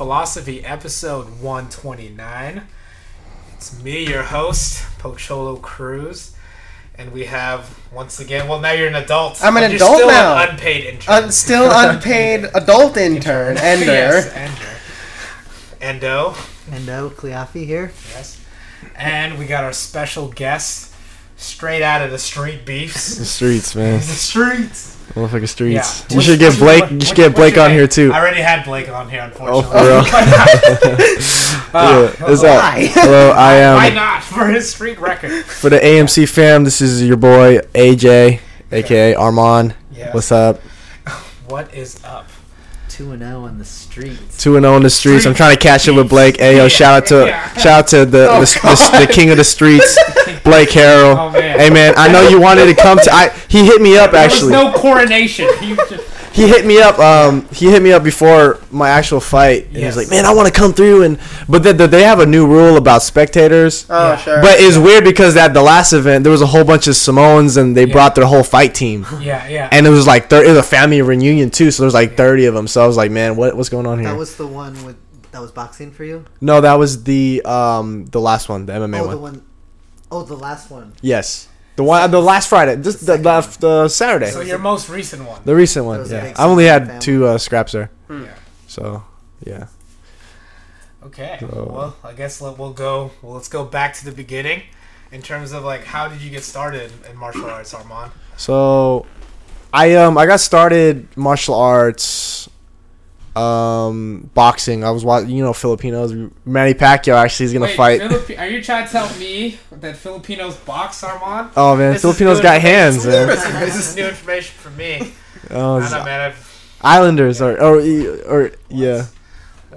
Creation Philosophy, episode 129. It's me, your host, Pocholo Cruz. And we have, once again, well, now you're an adult. I'm an but you're adult still now. An unpaid uh, intern. I'm still unpaid adult intern, Ender. yes, Ender. Endo. Endo Cleafi here. Yes. And we got our special guest, straight out of the street beefs. The streets, man. the streets. Motherfucking streets. Yeah. You should get Blake. You should get Blake on here too. I already had Blake on here, unfortunately. Oh, for real? Yeah, is that- Why? Hello, I am. Why not? For his street record. for the AMC fam. This is your boy AJ, aka Armand. Yeah. What's up? What is up? 2 and 0 on the streets. Two and zero on the streets. I'm trying to catch it with Blake. Hey, yo, shout out to Yeah. shout out to the Oh, the, the, the king of the streets, Blake Harrell. Oh, man. Hey man, I know you wanted to come to. I he hit me up There actually. was no coronation. He hit me up. Um, he hit me up before my actual fight, and he Yes. was like, "Man, I want to come through." And but then they have a new rule about spectators. Oh, Yeah. sure. But it's weird because at the last event there was a whole bunch of Samoans and they Yeah. brought their whole fight team, yeah, yeah. and it was like thir- it was a family reunion too. So there's like thirty of them. So I was like, man, what what's going on here? That was the one with that was boxing for you? no, that was the um the last one, the MMA oh, one. the one Oh, the last one. Yes, the one the last Friday, just the the, the Saturday, so your most recent one. the recent one. was Yeah, big I only had family. two uh, scraps there. Yeah. So yeah, Okay. So- Well, I guess let, we'll go. Well, let's go back to the beginning, in terms of like how did you get started in martial arts, Armand? so I um I got started martial arts. Um, boxing. I was watching, you know, Filipinos. Manny Pacquiao actually is gonna fight. Philippi- are you trying to tell me that Filipinos box, Armand? Oh man, This Filipinos got hands, man. this is new information for me. Oh, I don't know, man. I've, Islanders or or or yeah.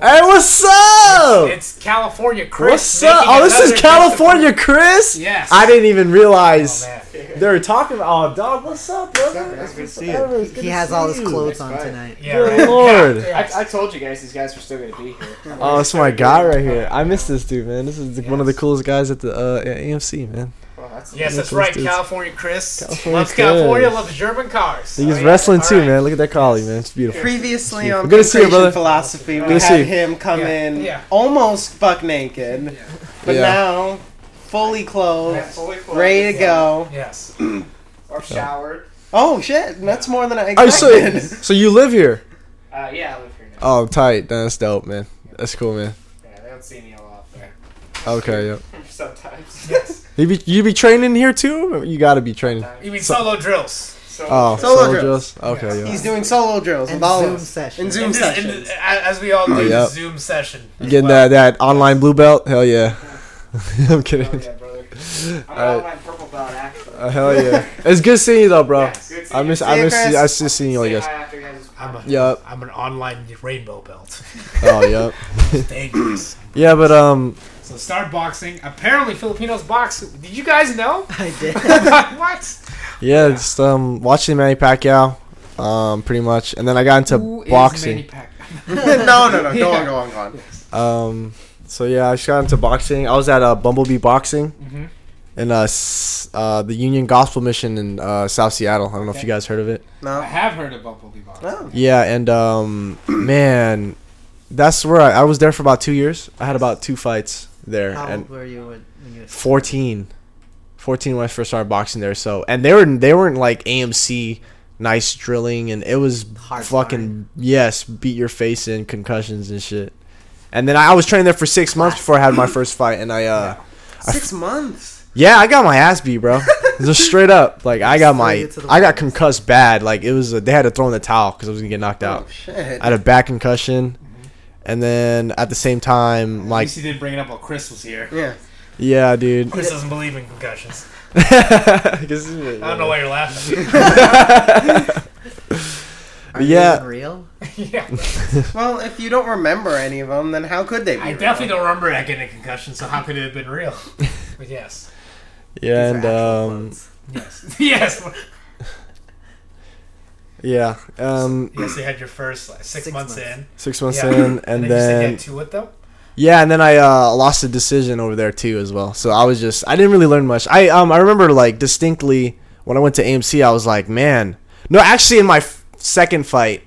Hey, what's up? it's California, Chris. What's up? Oh, this is California, Chris. Yes. I didn't even Oh, realize man. they were talking about. Oh, dog, what's up, brother? It's good to see you. it's He has all his clothes on tonight. Yeah, Good right. lord. Yeah. I, I told you guys these guys were still gonna be here. Oh, it's my guy right here. I miss this dude, man. This is one of the coolest guys at the uh, at AMC, man. Well, that's Yes, that's right. dudes. California Chris California loves Chris. California, loves German cars. He's Oh, yeah. wrestling All too, right. man. Look at that collie, man. It's beautiful. Previously on Good to see you, Creation brother. Philosophy, we Good to had see you. him come Yeah, in yeah. almost buck naked, but Yeah. now fully clothed, Yeah, fully clothed, ready to yeah. go. Yes. Or showered. Oh shit, that's more than I Oh, so expected. so you live here? Uh, yeah, I live here now. Oh, tight. That's dope, man. That's cool, man. Yeah, they don't see me a lot there. Okay, yeah. Sometimes. Yes. You be you be training here too? You got to be training. You mean So- solo drills? So, Oh, Solo solo drills. drills. Okay, yeah. He's doing solo drills And with Zoom of us. session. Zoom In this- in sessions. this- as we all do, Oh, yep. Zoom session. You getting well. that that online blue belt? Hell yeah. I'm kidding. Oh, yeah, brother. I'm an Alright. online purple belt, actually. Uh, hell yeah. It's good seeing you though, bro. Yeah, good seeing I miss you. I miss Chris. I miss seeing you, I guess. after guys' I'm a, podcast. Yep. I'm an online rainbow belt. Oh, yep. Dangerous. Yeah, but um, So start boxing. Apparently Filipinos box. Did you guys know? I did. what? yeah, just um, watching Manny Pacquiao, um, pretty much, and then I got into Who is boxing. Manny Pacquiao? no, no, no. Go Yeah. on, go on, go on. Um, so yeah, I just got into boxing. I was at uh, Bumblebee Boxing Mhm. in uh, s- uh, the Union Gospel Mission in uh, South Seattle. I don't know if you guys heard of it. No, I have heard of Bumblebee boxing. No. Yeah, and um, man, that's where I, I was there for about two years. I had about two fights there, How and old were you when, when you were 14. 14 when I first started boxing there. So, and they were they weren't like AMC nice drilling, and it was Hard fucking yes, beat your face in concussions and shit. And then I, I was training there for six months before I had my first fight, and I uh Six months. yeah, I got my ass beat, bro. Just straight up, like I got my you to the I got concussed bad. Like it was they had to throw in the towel because I was gonna get knocked out. Oh shit. I had a back concussion, and then at the same time, At like least he didn't bring it up while Chris was here. Yeah. yeah, dude. Chris doesn't believe in concussions. I I don't know why you're laughing. Are Yeah. even real? yeah. Well, if you don't remember any of them, then how could they be? I real? definitely don't remember that getting a concussion, so how could it have been real? But yes. Yeah, These and um, clothes. Yes. yes. Yeah, um, Yes, you had your first like, six, Six months, months. in. six months Yeah. in, and then you said you then had two it though? yeah, and then I uh, lost a decision over there too as well. So I was just I didn't really learn much. I um I remember like distinctly when I went to AMC, I was like, man, no, actually in my f- second fight,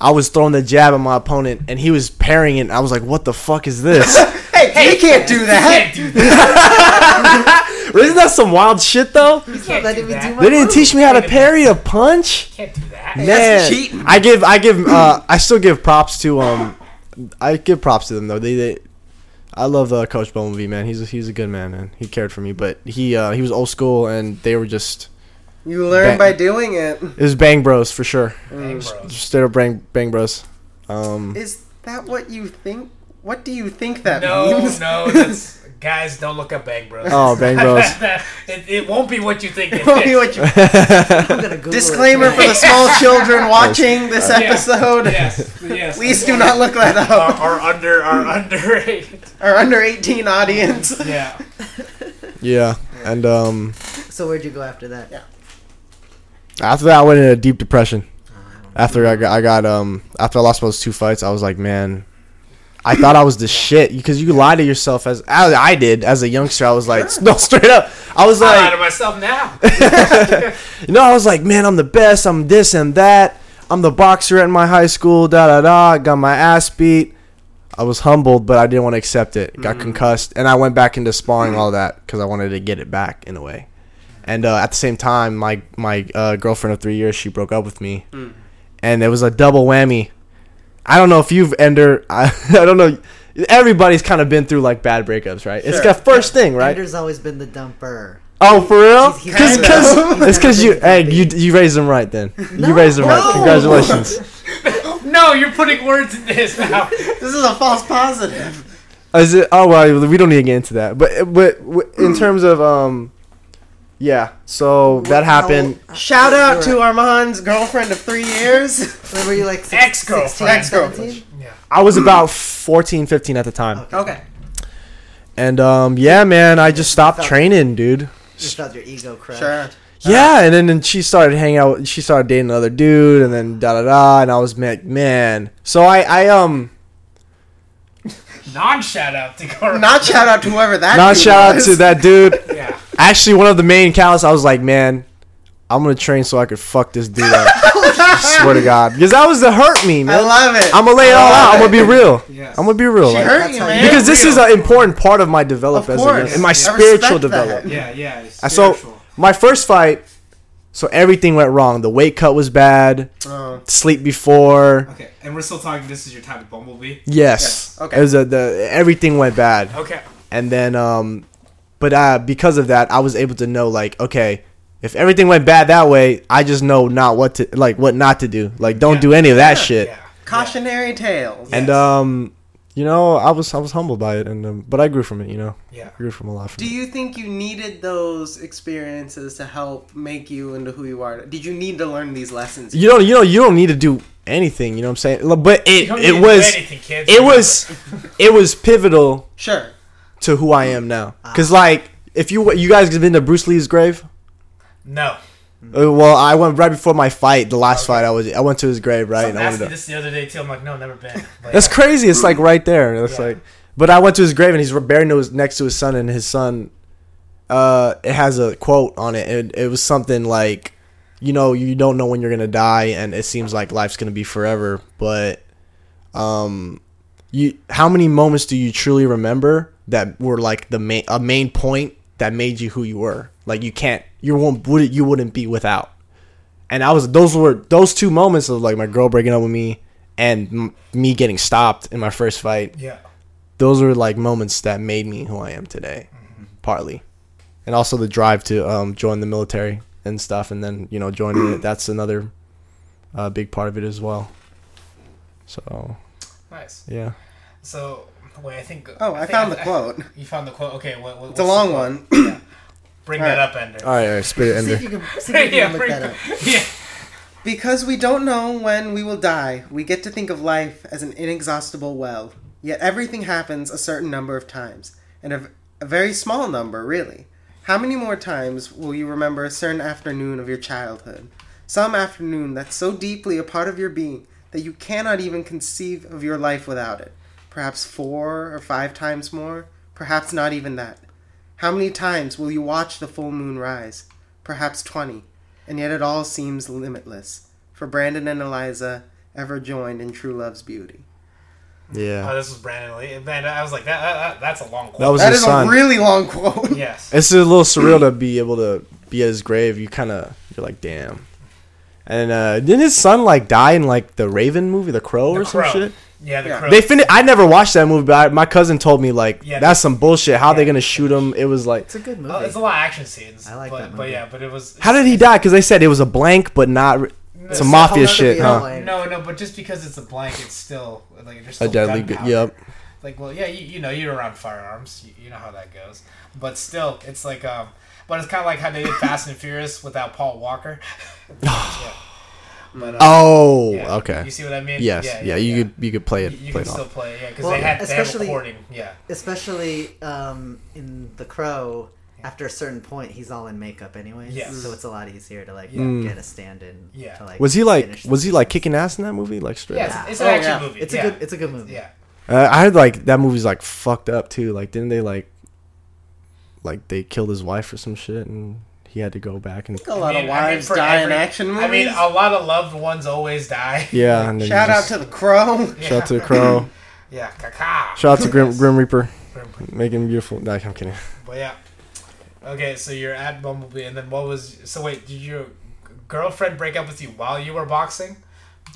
I was throwing the jab at my opponent, and he was parrying it. I was like, "What the fuck is this?" Hey, hey, you can't do You that. can't do that. Isn't that some wild shit though? He's can't not do that. They didn't move. teach me how to parry a punch. You can't do that. Man, that's cheating. I give I give uh I still give props to um I give props to them though. They, they I love uh, Coach Bumblebee man. He's a, he's a good man man. He cared for me, but he uh he was old school and they were just You learn Bang. by doing it. it was Bang Bros for sure. Bang, Mm. bros. Just straight up Bang Bang Bros. Um Is that what you think? What do you think that No, means? no, that's guys. Don't look up Bang Bros. Oh, Bang Bros. it, it won't be what you think. It Tell me is. what you- I'm gonna it Disclaimer for the small children watching this Yeah. episode. Yes, yes. Please do not look that Our, up. our under, our under eight. Our under 18 audience. Yeah. yeah. And um So where'd you go after that? Yeah. after that I went in a deep depression. After I got, I got um after I lost those two fights, I was like, man, I thought I was the shit because you lie to yourself as I, I did as a youngster. I was like, no, straight up. I was I lie like, to myself now. you know, I was like, man, I'm the best. I'm this and that. I'm the boxer at my high school. Da da da. Got my ass beat. I was humbled, but I didn't want to accept it. Got concussed, and I went back into sparring all that because I wanted to get it back in a way. And uh, at the same time, my my uh, girlfriend of three years, she broke up with me, and it was a double whammy. I don't know if you've Ender. I, I don't know. Everybody's kind of been through like bad breakups, right? It's the first thing, right? Ender's always been the dumper. Oh, for real? He's- he's Because because it's because you He's hey you big. you raised them right then. you No, raised them right. Congratulations. No, you're putting words in this now. This is a false positive. Is it? Oh well, we don't need to get into that. But but w- in terms of um, yeah. So that happened. How- Shout out to were- Armand's girlfriend of three years. When were you like six, Ex-girlfriend. Ex-girlfriend. Yeah. I was about 14, 15 at the time, Okay. and um, yeah, man, I just stopped Felt- training, dude. You felt your ego crush. Sure. Yeah, and then, then she started hanging out. She started dating another dude, and then da da da. And I was like, man. So I I um Non shout out to Cora. Not shout out to whoever that. not dude shout out was. to that dude. Yeah. Actually, one of the main counts, I was like, man, I'm gonna train so I could fuck this dude up. I swear to God, because that was to hurt me, man. I love it. I'm gonna lay it all out. love I'm gonna be real. Yes. I'm gonna be real. She like- hurt you, man. because this is an important part of my development Of as a course. in my I spiritual respect that. development. Yeah, yeah. it's Uh, So my first fight, so everything went wrong. The weight cut was bad. Oh. Sleep before. Okay, and we're still talking. This is your time with Bumblebee. Yes. Yes, okay. It was a, the everything went bad, Okay. and then um, but uh, because of that, I was able to know like okay, if everything went bad that way, I just know not what to like what not to do. Like don't Yeah. do any of that Yeah. shit. Yeah. Cautionary tales. And um, you know, I was I was humbled by it, and um, but I grew from it. You know, Yeah. I grew from a lot. From Do it. you think you needed those experiences to help make you into who you are? Did you need to learn these lessons? You don't you know you don't need to do anything. You know what I'm saying? But it it need to do was anything, kids. it was it was pivotal Sure. To who I am now. Cause like if you you guys have been to Bruce Lee's grave. No. Uh, well, I went right before my fight. The last fight, I was I went to his grave, right? Someone and I asked me wanted to- this the other day too. I'm like, no, never been. Like, That's crazy. It's like right there. It's Yeah. like, but I went to his grave and he's buried next next to his son, and his son, uh, it has a quote on it. and it was something like, you know, you don't know when you're gonna die, and it seems like life's gonna be forever. But, um, you, how many moments do you truly remember that were like the main a main point that made you who you were? Like you can't, you won't, would you wouldn't be without. And I was those were those two moments of like my girl breaking up with me and m- me getting stopped in my first fight. Yeah. Those were like moments that made me who I am today, partly, and also the drive to um, join the military and stuff, and then you know joining it. That's another uh, big part of it as well. So Nice. yeah, So, wait, I think. Oh, I, think found the quote. You found the quote. Okay, what? what It's a long one. Bring All that right. up, Ender. all right, all right spit it in See if you can, see if you yeah, look bring, that up. yeah. Because we don't know when we will die, we get to think of life as an inexhaustible well. Yet everything happens a certain number of times, and a, a very small number, really. How many more times will you remember a certain afternoon of your childhood? Some afternoon that's so deeply a part of your being that you cannot even conceive of your life without it. Perhaps four or five times more, perhaps not even that. How many times will you watch the full moon rise? Perhaps 20. And yet it all seems limitless. For Brandon and Eliza, ever joined in true love's beauty. Oh, Yeah, this was Brandon Lee. Man, I was like, that, that, that that's a long quote. that was That his is son. a really long quote. yes. it's a little surreal to be able to be at his grave. You kind of you're like, damn. And uh, didn't his son like die in like the Raven movie, The Crow, The or some shit? Yeah, the Yeah. They fin- I never watched that movie, but I, my cousin told me like Yeah, that's some bullshit. How they yeah. gonna shoot him? It was like, It's a good movie. Oh, it's a lot of action scenes. I like but, that But yeah, but it was. how did he die? Because they said it was a blank, but not re- It's some mafia shit, huh? No, no, but just because it's a blank, it's still like there's A still deadly. Good, yep. Like, well, yeah, you, you know, you're around firearms, you, you know how that goes. But still, it's like, um, but it's kind of like how they did Fast and Furious without Paul Walker. yeah. But, uh, Oh, yeah. okay. You see what I mean? Yes, yeah, you yeah. could you could play it, you play can it still off. play, it, yeah, because Well, they had they especially- recording, yeah. Especially um, in The Crow, after a certain point, he's all in makeup anyways. Yes. So it's a lot easier to like Mm. get a stand-in. Yeah. To, like, Was he like was he like kicking ass in that movie? Like straight Yeah, up? it's, it's an Oh, action yeah. movie. It's a good. It's a good movie. Yeah. Uh, I heard like that movie's like fucked up too. Like didn't they like like they killed his wife or some shit and he had to go back and A lot I mean- of I mean, wives for die in action movies. I mean, a lot of loved ones always die. yeah. And then Shout he out to the crow. Yeah. shout out to the crow. Yeah, caca. Shout out to Grim, Grim Reaper Grim- making beautiful. No, I'm kidding. But yeah. Okay, so you're at Bumblebee, and then what was? So wait, did your girlfriend break up with you while you were boxing?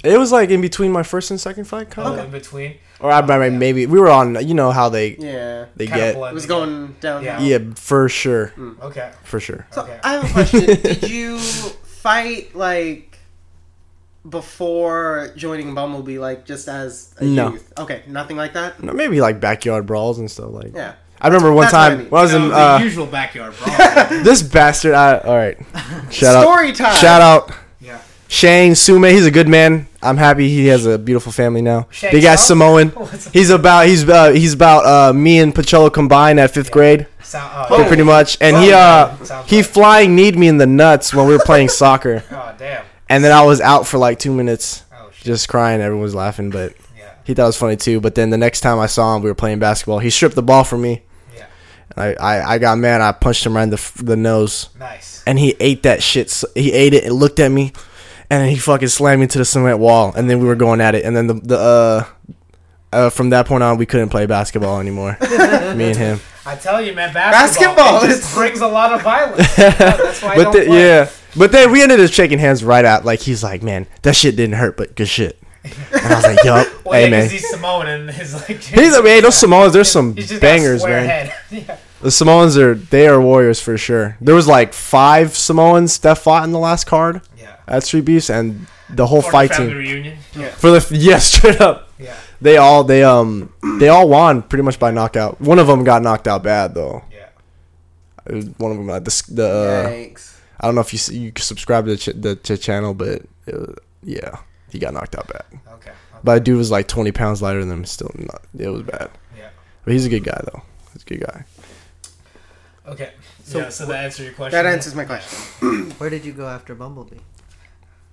It was like in between my first and second fight, kind Oh, of. in between. Or I, I mean, maybe we were on. You know how they Yeah. they Kinda get. blend It was going down. Yeah, for sure, Okay. for sure. So Okay. I have a question. Did you fight like before joining Bumblebee, like just as a No. youth? Okay, nothing like that. No, Maybe like backyard brawls and stuff like. Yeah. I remember one That's what I time mean. when I was You know, in the uh, usual backyard brawl. this bastard. I, all right, shout out, Story time. shout out, yeah. Shane Sume. He's a good man. I'm happy he has a beautiful family now. Shane Big ass? Samoan. He's about he's uh, he's about uh, me and Pocholo combined at fifth Yeah. grade, Sound, oh, Oh. pretty much. And he uh. He flying kneed me in the nuts when we were playing soccer, Oh damn. and then I was out for like two minutes, Oh just crying. Everyone was laughing, but Yeah. he thought it was funny too. But then the next time I saw him, we were playing basketball. He stripped the ball from me. Yeah. I, I, I got mad. I punched him right in the the nose, Nice. and he ate that shit. s he ate it and looked at me, and then he fucking slammed me to the cement wall. And then we were going at it. And then the the uh, uh from that point on, we couldn't play basketball anymore. me and him. I tell you, man, basketball, Basketball it is- just brings a lot of violence. That's why I but don't the, play. yeah, but then we ended up shaking hands right out. Like he's like, man, that shit didn't hurt, but good shit. And I was like, yup, Well, hey yeah, 'cause man. he's Samoan and his like. He's I mean, those Samoans, there's some He's just got a bangers, man. Head. yeah. The Samoans are they are warriors for sure. There was like five Samoans that fought in the last card Yeah. At Street Beefs, and the whole For fight family team reunion. Yeah. for the yeah straight up. Yeah. They all they um they all won pretty much by knockout. One of them got knocked out bad though. Yeah. One of them uh, the s- the uh, Yikes. I don't know if you you subscribe to the, ch- the ch- channel, but it was, yeah, he got knocked out bad. Okay. okay. But the dude was like twenty pounds lighter than him. Still, not, it was bad. Yeah. But he's a good guy though. He's a good guy. Okay. So yeah. So that answers your question. That answers my question. Where did you go after Bumblebee?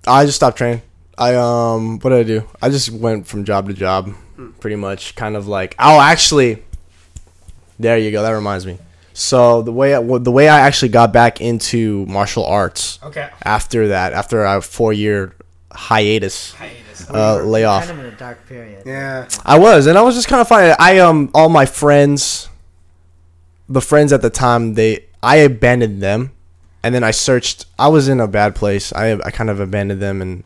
I just stopped training. I um, what did I do? I just went from job to job, pretty much. Kind of like, oh, actually, there you go. That reminds me. So the way I, the way I actually got back into martial arts Okay. after that, after a four year hiatus, Hiatus. uh, You were layoff. Kind of in a dark period. Yeah. I was, and I was just kind of fine. I um, all my friends, the friends at the time, they I abandoned them, and then I searched. I was in a bad place. I I kind of abandoned them, and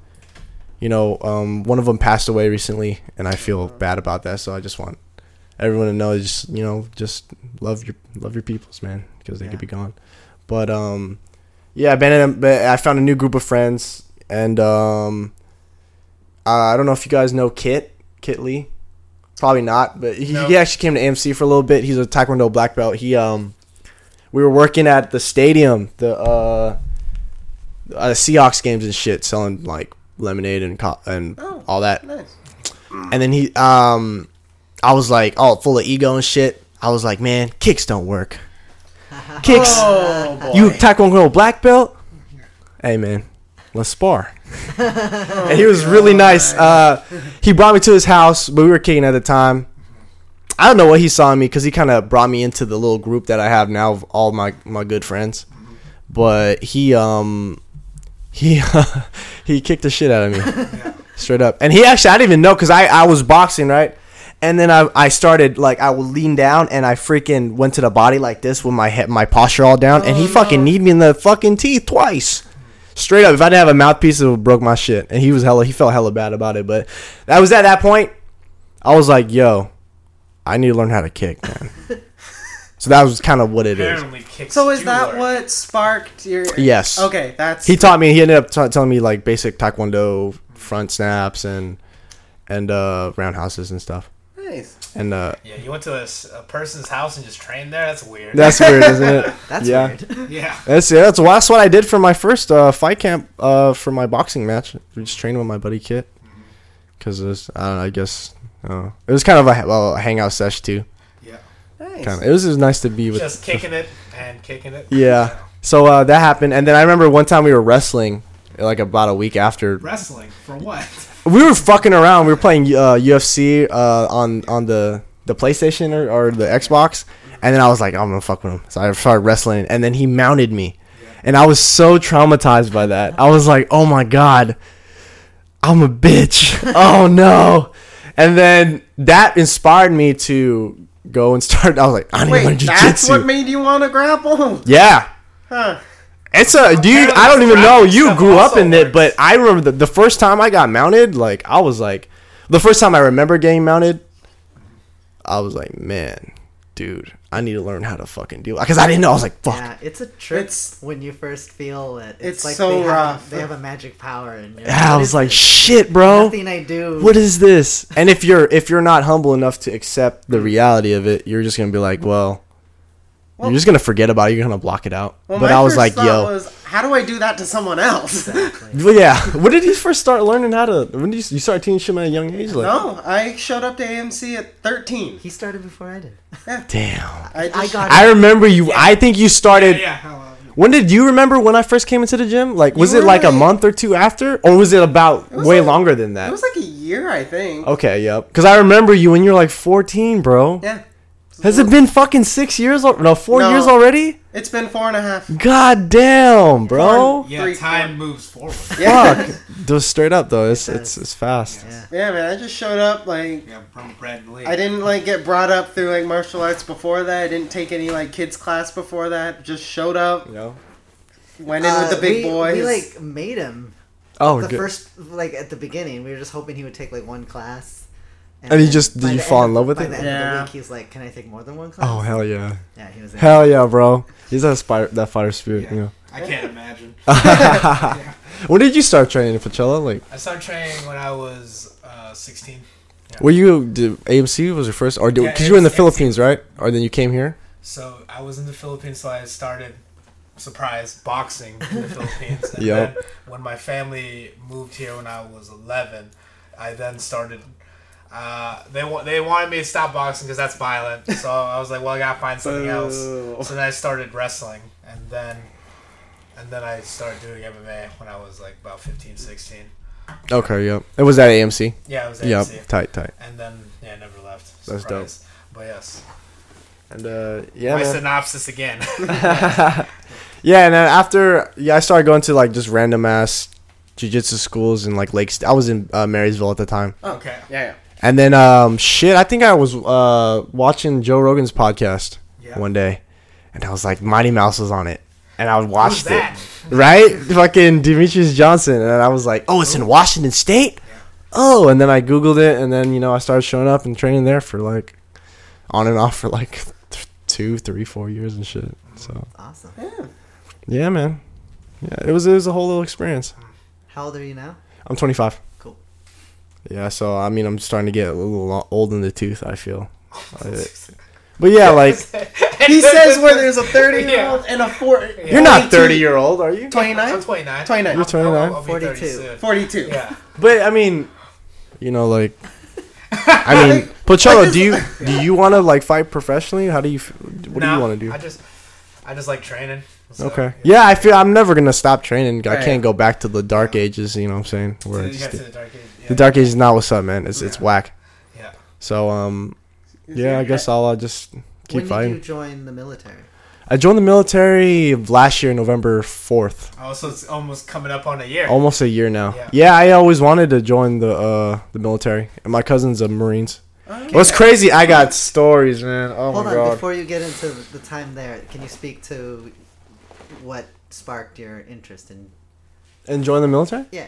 you know, um, one of them passed away recently, and I feel bad about that. So I just want everyone to know, just you know, just love your love your peoples, man, because they Yeah. could be gone. But um, yeah, I abandoned them. But I found a new group of friends, and um, I don't know if you guys know Kit Kit Lee. Probably not, but he, No. he actually came to AMC for a little bit. He's a Taekwondo black belt. He um, we were working at the stadium, the uh, uh Seahawks games and shit, selling like lemonade and co- and Oh. all that. Nice. And then he um, I was like, all full of ego and shit. I was like, man, kicks don't work. Kicks, Oh you Taekwondo black belt? Hey man, let's spar. and he was really nice. Uh, he brought me to his house, but we were kicking at the time. I don't know what he saw in me because he kind of brought me into the little group that I have now of all my my good friends. But he um he he kicked the shit out of me. straight up. And he actually, I didn't even know because I, I was boxing right, and then I, I started like I would lean down and I freaking went to the body like this with my head my posture all down, and he Oh, fucking no. kneed me in the fucking teeth twice. Straight up, if I didn't have a mouthpiece, it would broke my shit. And he was hella, he felt hella bad about it. But that was at that point, I was like, yo, I need to learn how to kick, man. so that was kind of what it is. Apparently kicks So is do that work. what sparked your? Yes. Okay, that's He taught me. He ended up t- telling me like basic taekwondo front snaps and and uh, roundhouses and stuff. nice. And uh, Yeah, you went to a, s- a person's house and just trained there. That's weird. that's weird, isn't it? That's Yeah. weird. yeah. That's yeah, that's that's what I did for my first uh, fight camp uh, for my boxing match. We just trained with my buddy Kit because I don't know. I guess uh, it was kind of a, well, a hangout sesh too. Yeah. Nice. Kind of. It was just nice to be with. Just kicking it and kicking it. Yeah. So uh, that happened, and then I remember one time we were wrestling, like about a week after. Wrestling for what? We were fucking around. We were playing uh, UFC uh, on on the the PlayStation or, or the Xbox, and then I was like, I'm gonna fuck with him. So I started wrestling, and then he mounted me, and I was so traumatized by that. I was like, Oh my god, I'm a bitch. oh no! And then that inspired me to go and start. I was like, I need to learn Wait, that's what made you want to grapple? Yeah. Huh. It's a dude. I don't even know. You grew up in it, but I remember the, the first time I got mounted. Like I was like, the first time I remember getting mounted, I was like, man, dude, I need to learn how to fucking do it because I didn't know. I was like, fuck. Yeah, it's a trip It's- when you first feel it. it's like so they have, rough. They have a magic power, and you're Yeah, I was like, this? shit, bro. Nothing I do. What is this? And if you're if you're not humble enough to accept the mm-hmm. reality of it, you're just gonna be like, well, Well- you're just gonna forget about it. You're gonna block it out. Well, but I was like, yo, was, how do I do that to someone else? Exactly. well, yeah. When did you first start learning how to? When did you, you start teaching him at a young age? Like, no, I showed up to AMC at 13. He started before I did. damn. I, just, I got. I remember you. I think you started. Yeah. how, uh, When did you remember when I first came into the gym? Like, was You it were like a month or two after, or was it about was way like- longer than that? It was like a year, I think. okay, yep. Because I remember you when you were like 14, bro. Yeah. Has it been fucking six years? Al- no, four No. years already. It's been four and a half. God damn, bro. yeah, Three, time four. moves forward. Yeah. Fuck. Just straight up though, it's It it's it's fast. Yeah. Yeah, man. I just showed up like Yeah, from Brad Lee. I didn't like get brought up through like martial arts before that. I didn't take any like kids class before that. Just showed up, You know. went in with Uh, the big we, boys. We like made him. Oh, the good. first, like at the beginning, we were just hoping he would take like one class. And he just- did you fall end in love with by it? the end Yeah. of the week, he's like, "Can I take more than one class?" Oh hell yeah. Yeah, he was. In. Hell yeah, bro. He's that fire, that fighter spirit. You know. I can't imagine. when did you start training Pocholo? Like, I started training when I was uh, 16. were you did AMC was your first, or because Yeah, you were in the AMC. Philippines, right? Or then you came here? So I was in the Philippines, so I started surprise boxing in the Philippines. And Yep. then when my family moved here when I was 11, I then started. Uh, they wa- they wanted me to stop boxing because that's violent. So I was like, well, I gotta find something else. So then I started wrestling, and then and then I started doing MMA when I was like about 15, 16. Okay, yep. It was at AMC. Yeah, it was Yep, AMC. tight, tight. And then yeah, I never left. That's dope. But yes, And uh, yeah, my man. synopsis again. yeah, and then after yeah, I started going to like just random ass jujitsu schools in like Lake. St- I was in uh, Marysville at the time, okay. yeah, yeah. And then um, shit, I think I was uh watching Joe Rogan's podcast Yeah. one day, and I was like, Mighty Mouse was on it, and I watched it. right? Fucking Demetrious Johnson, and I was like, oh, it's in Washington State. Oh, and then I googled it, and then you know I started showing up and training there for like on and off for like th- two, three, four years and shit. So Awesome. yeah. yeah, man, yeah, it was it was a whole little experience. How old are you now? I'm 25. Cool. Yeah, so I mean, I'm starting to get a little old in the tooth. I feel, but yeah, like He says where there's a 30 year old and a 40. you're not 30 year old, are you? 29. I'm 29? 29. 29. You're 29? I'll, I'll 42. soon. 42. Yeah. But I mean, you know, like, I mean, Pocholo, do you do you want to like fight professionally? How do you? f- What do you want to do? I just, I just like training. So, Okay. Yeah, I feel I'm never gonna stop training. I can't go back to the dark ages. You know what I'm saying? So Where you it's to the, the dark age. Yeah. the dark age is not what's up, man. It's it's whack. Yeah. So um, yeah, I guess I'll uh, just keep when fighting. did you join the military? I joined the military last year, November fourth. Oh, so it's almost coming up on a year. Almost a year now. Yeah. Yeah. I always wanted to join the uh the military, and my cousin's a Marines. Okay. What's crazy? I got stories, man. Oh my god. Hold my on, god. before you get into the time there, can you speak to what sparked your interest in? And join the military? Yeah,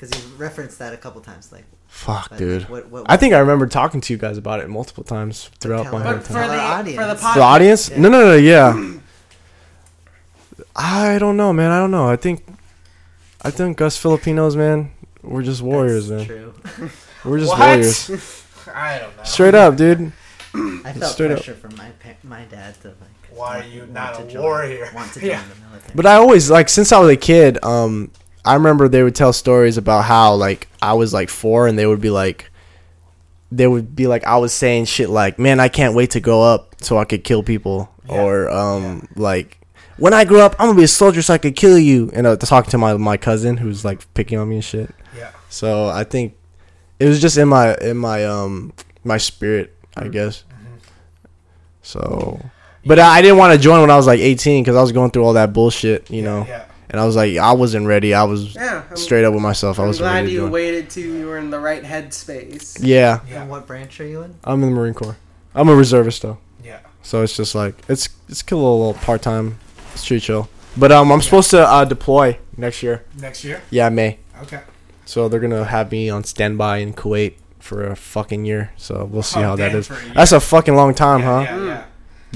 because you referenced that a couple times. Like, Fuck, but dude. What, what, I think I remember talking to you guys about it multiple times throughout my whole time. for the audience. for the The podcast, The audience? Yeah. No, no, no, yeah. I don't know, man. I don't know. I think, I think us Filipinos, man, we're just warriors, that's man. True. We're just warriors. I don't know. Straight up, dude. I felt Straight up. pressure from my pa- my dad to like. Why are you not to a join- warrior? Want to join Yeah. the military? But I always like since I was a kid, um, I remember they would tell stories about how like I was like four and they would be like they would be like I was saying shit like, Man, I can't wait to go up so I could kill people Yeah. or um like when I grow up I'm gonna be a soldier so I could kill you and uh, talking to my my cousin who's like picking on me and shit. Yeah. So I think it was just in my in my um my spirit, I guess. So but I, I didn't want to join when I was like 18 because I was going through all that bullshit, you know. Yeah. And I was like, I wasn't ready. I was Yeah, I'm, straight up with myself. I I'm was glad ready to you join. waited till you were in the right headspace. Yeah, Yeah. And what branch are you in? I'm in the Marine Corps. I'm a reservist though, Yeah. so it's just like it's it's cool, a little, little part time, street chill. But um, I'm supposed to uh, deploy next year. Next year. Yeah, May. Okay. So they're gonna have me on standby in Kuwait for a fucking year. So we'll see Oh, how that damn, is. for a. That's a fucking long time, yeah, huh? Yeah, yeah.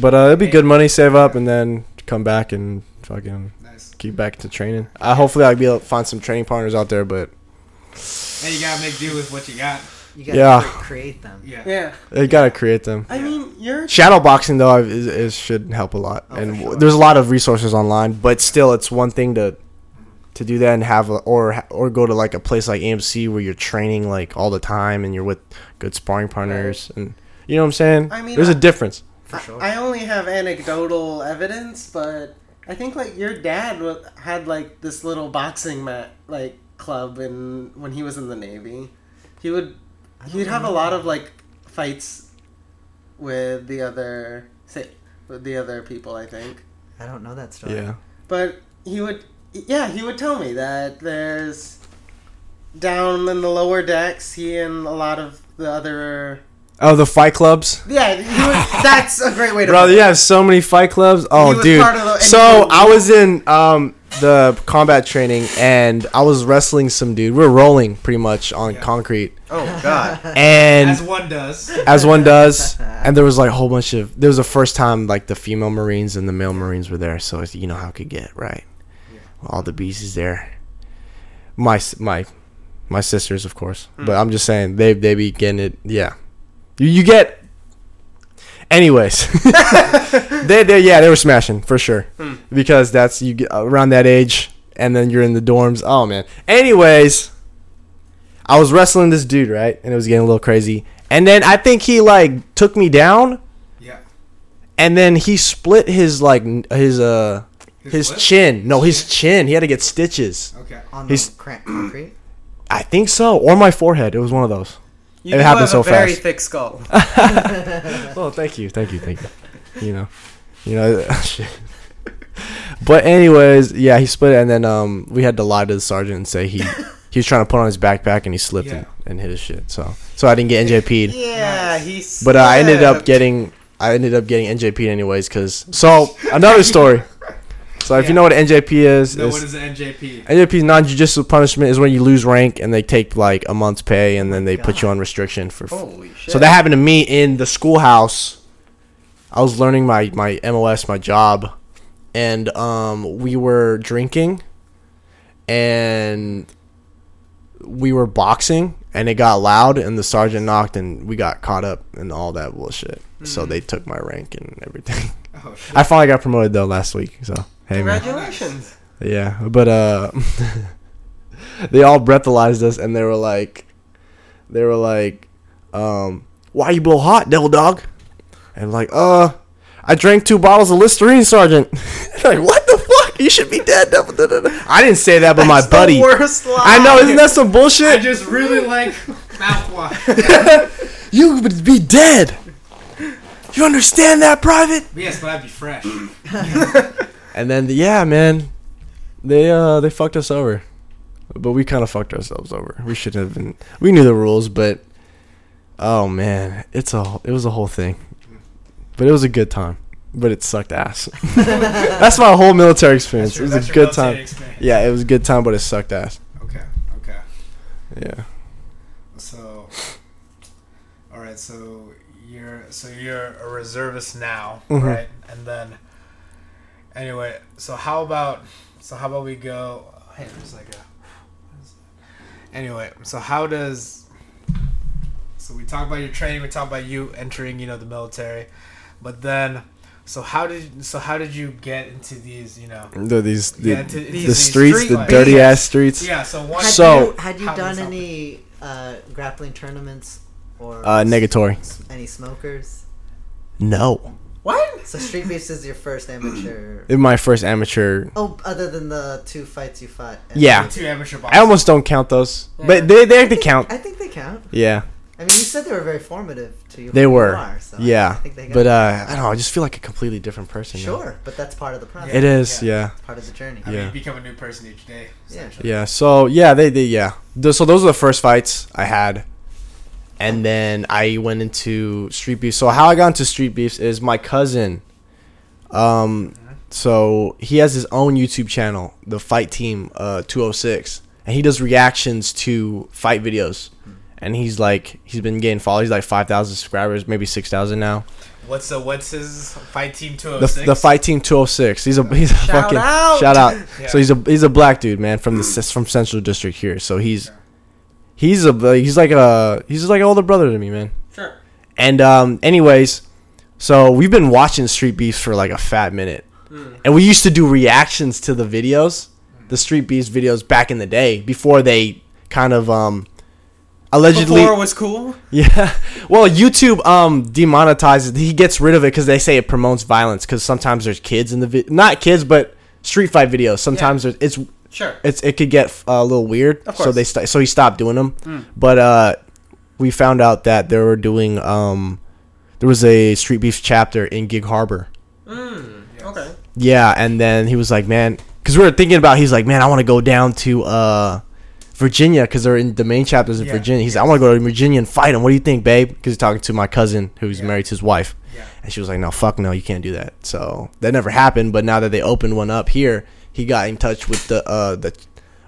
But uh, it'll be good money, save up, and then come back and fucking Nice. keep back to training. Uh, hopefully, I'll be able to find some training partners out there. But And you gotta make do with what you got. You gotta Yeah. create them. Yeah. Yeah, they gotta create them. I mean, you're Shadow boxing though is, is should help a lot, Oh, and sure. there's a lot of resources online. But still, it's one thing to to do that and have a, or or go to like a place like AMC where you're training like all the time and you're with good sparring partners and you know what I'm saying. I mean, there's I- a difference. For I- sure. I only have anecdotal evidence, but I think like your dad wa- had like this little boxing mat like club in when he was in the navy. He would he'd have a lot that. of like fights with the other say with the other people, I think. I don't know that story. Yeah, But he would yeah, he would tell me that there's down in the lower decks, he and a lot of the other oh the fight clubs. yeah, he would, that's a great way to Bro, put it. you have so many fight clubs. Oh, was dude. part of the- so he- I was in um the combat training and I was wrestling some dude. We were rolling pretty much on Yeah. concrete, Oh god. and As one does. as one does. And there was like a whole bunch of. There was the first time like the female Marines and the male Marines were there, so you know how it could get right. All the beasts is there. My my my sisters, of course, Hmm. but I'm just saying they they be getting it. Yeah, you, you get. Anyways, they they yeah they were smashing for sure Hmm. because that's you get around that age and then you're in the dorms. Oh man. Anyways, I was wrestling this dude right, and it was getting a little crazy. And then I think he like took me down, Yeah. and then he split his like his uh his lip? chin. No, his chin. He had to get stitches. Okay. On He's- the concrete. I think so, or my forehead. It was one of those. You It do happened have so a very fast. thick skull. Well, thank you, thank you, thank you. You know, you know, shit. But anyways, yeah, he split it, and then um, we had to lie to the sergeant and say he he was trying to put on his backpack and he slipped Yeah. and, and hit his shit. So so I didn't get NJP'd. Yeah, Nice. he's. But uh, I ended up getting I ended up getting NJP anyways because so another story. So if you know what NJP is, No, what is the NJP? NJP's non-judicial punishment is when you lose rank and they take like a month's pay and then they put you on restriction for. Holy shit. so that happened to me in the schoolhouse. I was learning my my MOS, my job, and um, we were drinking, and we were boxing, and it got loud, and the sergeant knocked, and we got caught up and all that bullshit. So they took my rank and everything. Oh, shit. I finally got promoted though last week. So hey man. Congratulations. Yeah, but uh, they all breathalyzed us, and they were like, they were like, um, "Why you blow hot, devil dog?" And like, uh, I drank two bottles of Listerine, Sergeant. like, what the fuck? You should be dead, devil. da, da, da." I didn't say that, but my That's the buddy. worst lie. I know, isn't that some bullshit? I just really like mouthwash. you would be dead. You understand that, Private? Yes, but I'd be fresh. And then yeah, man, they uh they fucked us over, but we kind of fucked ourselves over. We should have been. We knew the rules, but oh man, it's a it was a whole thing. But it was a good time. But it sucked ass. That's my whole military experience. Your- it was a good time. experience. Yeah, it was a good time, but it sucked ass. Okay. Okay. Yeah. So, all right. So you're so you're a reservist now, Mhm. right? And then, anyway. So how about so how about we go? Hey, there's like a. Anyway, so how does? So we talk about your training. We talk about you entering, you know, the military, but then. So how did so how did you get into these you know The, these the, Yeah, to- the these streets, street the fights. dirty ass streets. yeah so one Had So- you, had you done any uh, grappling tournaments or Uh, negatory. any smokers? No. What So Street Beefs is your first amateur. In my first amateur. Oh, other than the two fights you fought. at- Yeah. two amateur I almost don't count those, Yeah. but they they have to count. I think they count. Yeah. I mean, you said they were very formative to you. They who you were. are, so I Yeah. think they But uh, I don't know. I just feel like a completely different person. now. sure, but that's part of the process. It is. Yeah. Yeah. It's part of the journey. I mean, Yeah. you become a new person each day. Yeah. Yeah. So yeah, they they yeah. So those are the first fights I had, and then I went into street beef. So how I got into street beefs is my cousin. Um, so he has his own YouTube channel, the Fight Team uh 206, and he does reactions to fight videos. And he's like, he's been getting followed. He's like five thousand subscribers, maybe six thousand now. What's the what's his fight team two The, the fight team 206. He's a he's a Shout fucking out. shout out. Yeah. So he's a he's a black dude, man, from the from Central District here. So he's he's a he's like a he's like an older brother to me, man. Sure. And um, anyways, so we've been watching Street Beefs for like a fat minute, and we used to do reactions to the videos, the Street Beefs videos back in the day before they kind of um allegedly Before it was cool. yeah. Well, YouTube um demonetizes. He gets rid of it because they say it promotes violence. Because sometimes there's kids in the vi- not kids, but street fight videos. Sometimes there's it's Sure. it's it could get uh, a little weird. Of So they st- so he stopped doing them. But uh, we found out that they were doing um, there was a Street Beef chapter in Gig Harbor. Mm, okay. Yeah, and then he was like, man, because we were thinking about. He's like, man, I want to go down to uh, Virginia because they're in the main chapters in Yeah, Virginia. He's like, I want to go to Virginia and fight him. What do you think, babe? Because he's talking to my cousin who's Yeah. married to his wife, Yeah. and she was like, no, fuck no, you can't do that. So that never happened. But now that they opened one up here, he got in touch with the uh the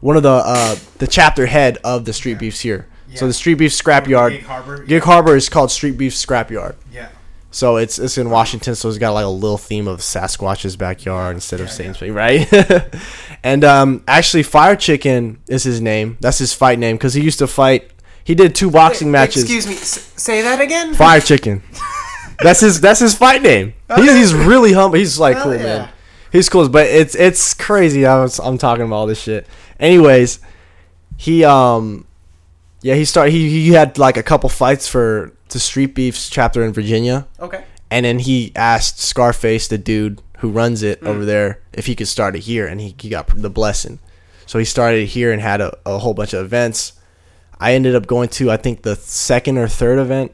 one of the uh the chapter head of the Street Yeah. Beefs here. Yeah. So the Street Beef Scrapyard. Gig Harbor. Gig Harbor is called Street Beef Scrapyard. Yeah. So it's it's in Washington, so it's got like a little theme of Sasquatch's backyard instead of Yeah, Satan's, yeah. right? and um, actually, Fire Chicken is his name. That's his fight name because he used to fight. He did two boxing matches. Excuse me. S- say that again. Fire Chicken. that's his. That's his fight name. He's, he's really humble. He's like Hell cool, yeah. man. He's cool, but it's it's crazy. I was, I'm talking about all this shit. Anyways, he um, yeah, he started. He he had like a couple fights for the Street Beefs chapter in Virginia Okay. and then he asked Scarface, the dude who runs it over there, if he could start it here, and he, he got the blessing. So he started here and had a, a whole bunch of events. I ended up going to I think the second or third event,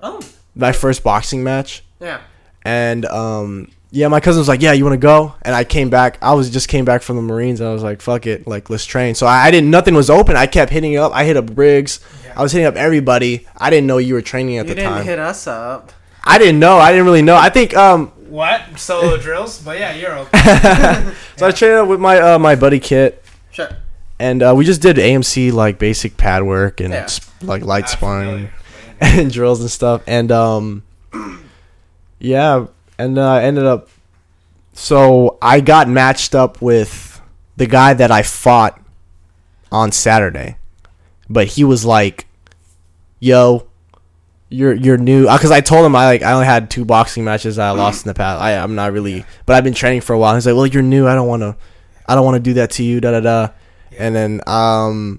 Oh. my first boxing match, Yeah. and um, yeah, my cousin was like, "Yeah, you want to go?" And I came back. I was just came back from the Marines. And I was like, "Fuck it, like let's train." So I, I didn't. Nothing was open. I kept hitting up. I hit up Briggs. I was hitting up everybody. I didn't know you were training at You the time. You didn't time. hit us up. I didn't know. I didn't really know. I think um, What solo drills? But yeah, you're okay. So I trained up with my uh, my buddy Kit, Sure. and uh, we just did AMC like basic pad work and Yeah. sp- like light Not sparring and drills and stuff. And um, yeah, and uh, I ended up. So I got matched up with the guy that I fought on Saturday, but he was like, "Yo." You're you're new because I told him I like I only had two boxing matches I lost in the past. I I'm not really, but I've been training for a while. He's like, well, you're new. I don't want to, I don't want to do that to you. Da da da. And then um,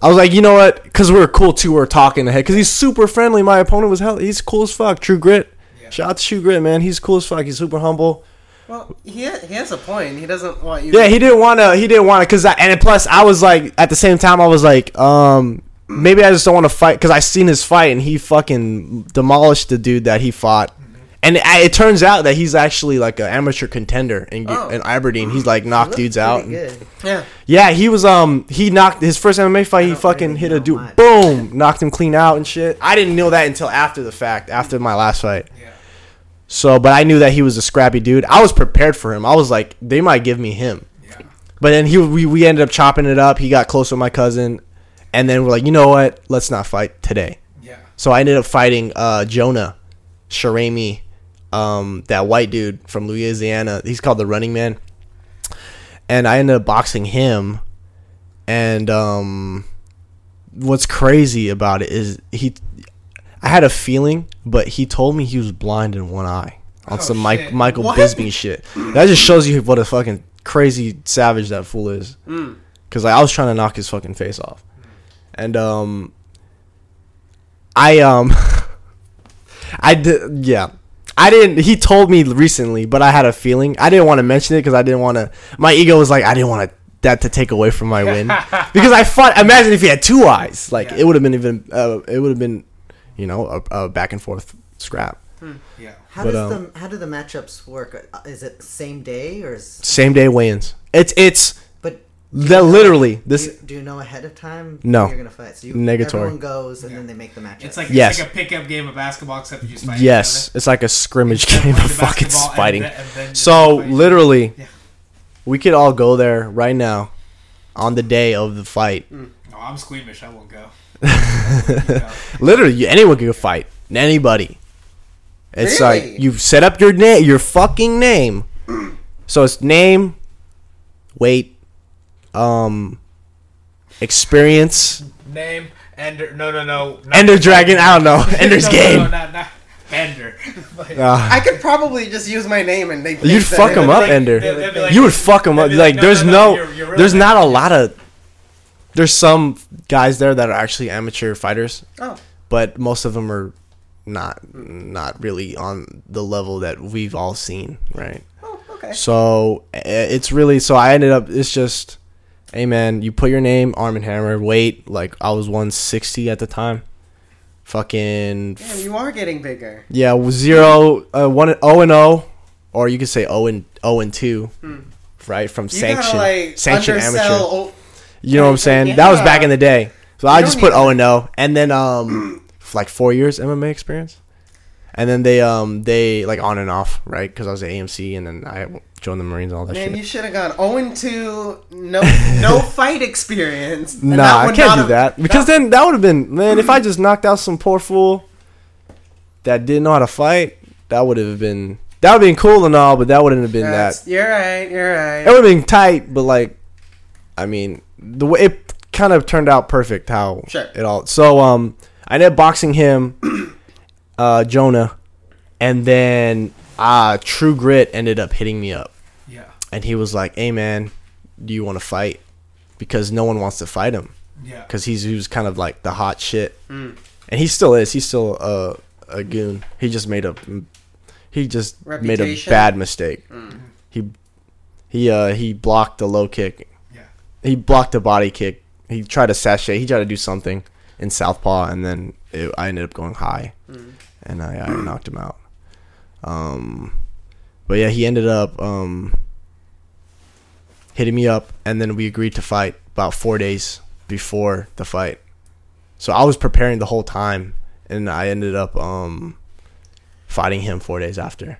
I was like, you know what? Because we were cool too. We are talking ahead because he's super friendly. My opponent was hell. He's cool as fuck. True grit. Yeah. Shout out to True Grit, man. He's cool as fuck. He's super humble. Well, he ha- he has a point. He doesn't want you. Yeah, he didn't want to. He didn't want to because and plus I was like at the same time I was like um maybe I just don't want to fight because I seen his fight and he fucking demolished the dude that he fought And it, it turns out that he's actually like an amateur contender in, Oh. in Aberdeen. He's like knocked Looked dudes out. pretty good. Yeah. Yeah, he was um he knocked his first MMA fight. He fucking really hit a dude, much. boom, knocked him clean out and shit. I didn't know that until after the fact, after my last fight. Yeah. So, but I knew that he was a scrappy dude. I was prepared for him. I was like, they might give me him. Yeah. But then he we, we ended up chopping it up. He got close with my cousin, and then we're like, you know what? Let's not fight today. Yeah. So I ended up fighting uh, Jonah Sharami, um, that white dude from Louisiana. He's called the Running Man, and I ended up boxing him. And um, what's crazy about it is he, I had a feeling, but he told me he was blind in one eye on Oh, some Mike. Michael What? Bisping shit. That just shows you what a fucking crazy savage that fool is. Mm. Cause like, I was trying to knock his fucking face off, and um, I um, I did yeah. I didn't. He told me recently, but I had a feeling. I didn't want to mention it because I didn't want to. My ego was like, I didn't want to, that to take away from my win because I fought. Imagine if he had two eyes, like Yeah. it would have been even. Uh, it would have been, you know, a, a back and forth scrap. Yeah. How But, does um, the how do the matchups work? Uh, Is it same day or is Same day weigh-ins. It's it's but that literally this. do you, do you know ahead of time? No. you're gonna fight. So you, Negatory. Everyone goes and Yeah. then they make the matchup. It's like Yes. it's like a pickup game of basketball, except you just fight. Yes, it's like a scrimmage Instead of game of fucking basketball and fighting. then- and then So fight. literally, Yeah. we could all go there right now, on the day of the fight. No, I'm squeamish. I won't go. Literally, you- anyone could fight. Anybody. It's Really? like you've set up your name, your fucking name. So it's name, weight, um, experience, Name Ender. No, no, no. not- Ender Dragon. I don't know. Ender's no, Game. No, no, not, not Ender. Like, Uh, I could probably just use my name and they. you'd fuck him up, Ender. they'd- they'd be like- You would fuck him they'd up. be Like, no, there's no, no, you're- you're real there's not a lot of. There's some guys there that are actually amateur fighters, Oh. but most of them are not not really on the level that we've all seen, right? Oh, okay. So it's really so I ended up. It's just, hey man, you put your name, Arm and Hammer, weight. Like I was 160 at the time. Fucking Damn, you are getting bigger. yeah, zero, uh, one, oh and oh, or you could say oh and oh and two, right from You sanction, gotta like sanction amateur. Oh, You know what I'm saying? That was back in the day. So I just put O and O, and then um, like four years MMA experience, and then they um they like on and off right because I was at AMC, and then I joined the Marines and all that man, shit. you should have gone 0 and 2, no no fight experience. And that Nah, I can't do that because then that would have been man. If I just knocked out some poor fool that didn't know how to fight, that would have been that would have been cool and all, but that wouldn't have been That's- that. You're right. You're right. It would have been tight, but like, I mean, the way it kind of turned out perfect how Sure. it all. So um, I ended up boxing him, uh, Jonah, and then uh, True Grit ended up hitting me up, Yeah. and he was like, "Hey man, do you want to fight?" Because no one wants to fight him Yeah. because he's he was kind of like the hot shit, Mm. and he still is. He's still a a goon. He just made a he just made a bad mistake. Mm. He he uh he blocked the low kick. He blocked a body kick. He tried to sachet. He tried to do something in southpaw, and then it, I ended up going high, Mm. and I, I knocked him out. Um, but yeah, he ended up um hitting me up, and then we agreed to fight about four days before the fight. So I was preparing the whole time, and I ended up um fighting him four days after.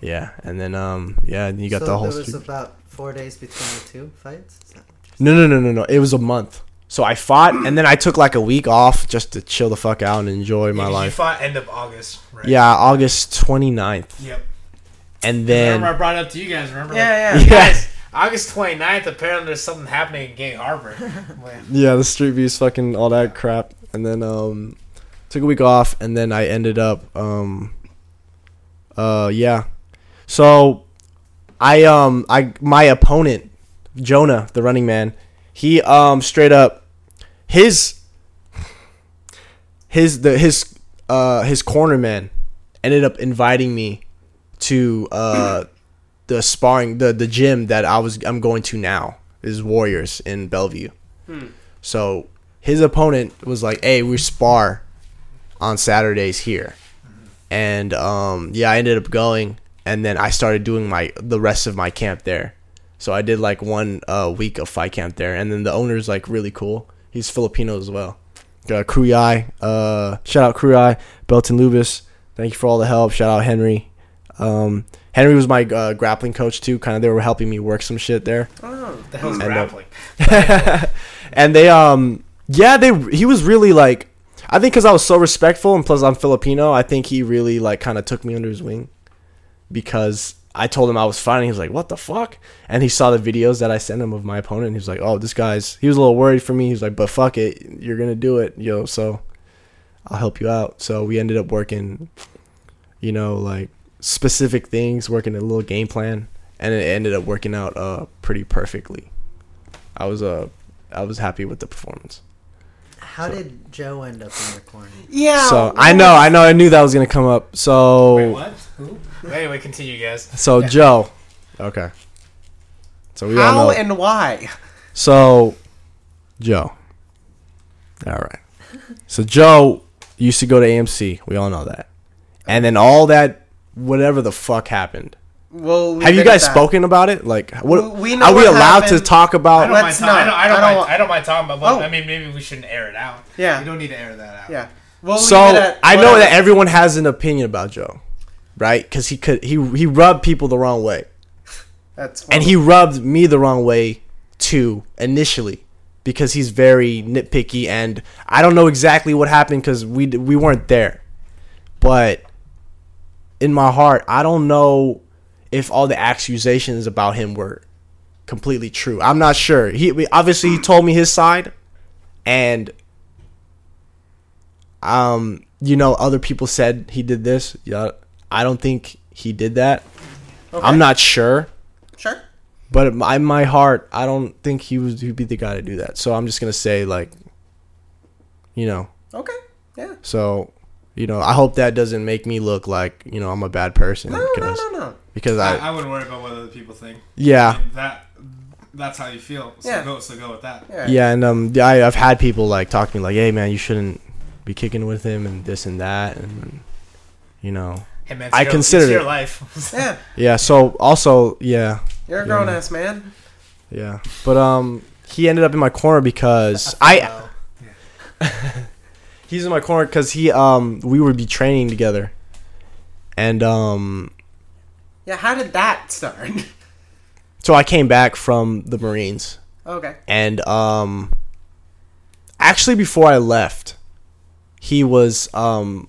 Yeah, and then um yeah, you got so the whole. So there was about four days between the two fights. No, no, no, no, no. It was a month. So I fought, and then I took like a week off just to chill the fuck out and enjoy my Yeah, 'cause You life. fought end of August, right? Yeah, August 29th. Yep. And then remember I brought it up to you guys. Remember? Yeah, like, yeah. Guys, August 29th. Apparently, there's something happening in Gig Harbor. Yeah, the street beefs, fucking all that crap. And then um took a week off, and then I ended up um uh yeah. So I um I my opponent Jonah, the running man, he um straight up his his the his uh his corner man ended up inviting me to uh the sparring the the gym that I was I'm going to now is Warriors in Bellevue. So his opponent was like, "Hey, we spar on Saturdays here," and um, yeah, I ended up going, and then I started doing my the rest of my camp there. So I did like one uh, week of fight camp there, and then the owner's like really cool. He's Filipino as well. Uh, Kruyai, uh, shout out Kruyai, Belton Lubis. Thank you for all the help. Shout out Henry. Um, Henry was my uh, grappling coach too. Kind of, they were helping me work some shit there. Oh, The hell's And, uh, grappling? and they um yeah they he was really like i think because i was so respectful and plus i'm filipino i think he really like kind of took me under his wing because i told him i was fighting he was like what the fuck and he saw the videos that i sent him of my opponent and he was like oh this guy's he was a little worried for me he was like but fuck it you're gonna do it yo so i'll help you out so we ended up working you know like specific things working a little game plan and it ended up working out uh pretty perfectly i was uh I was happy with the performance. How did Joe end up in your corner? yeah. so I know, I know, I knew that was gonna come up. So, Wait, what? Who? Anyway, continue, guys. so Yeah. Joe, okay. So we all How know. and why? so, Joe. All right. So Joe used to go to AMC. We all know that. And then all that, whatever the fuck happened. Well, Have you guys spoken about it? Like, what? We know are we what allowed to happened. talk I about? don't mind. Let's ta- I don't. I don't, I don't mind. want- I don't mind talking about. But Oh. I mean, maybe we shouldn't air it out. Yeah. You don't need to air that out. Yeah. We'll So leave at I know that everyone has an opinion about Joe, right? Because he could he he rubbed people the wrong way. That's and he rubbed me the wrong way too initially because he's very nitpicky and I don't know exactly what happened because we we weren't there, but in my heart I don't know if all the accusations about him were completely true. I'm not sure. He obviously he told me his side, and um you know other people said he did this. Yeah, I don't think he did that. Okay. I'm not sure. sure. But in my, my heart, I don't think he was he'd be the guy to do that. So I'm just gonna say like, you know, Okay. Yeah. so you know, I hope that doesn't make me look like you know I'm a bad person No, no, because no, no. because I, I, I wouldn't worry about what other people think. I yeah mean, that that's how you feel. So Yeah. go. So go with that. Yeah. yeah and um I, I've had people like talk to me like, hey man, you shouldn't be kicking with him and this and that and you know Hey man, I it's your, considered it's your it. life. Yeah. yeah. So also yeah You're a grown Yeah. ass man. yeah, but um he ended up in my corner because I he's in my corner because he um we would be training together and um Yeah. How did that start? so i came back from the marines okay. and um actually before i left he was um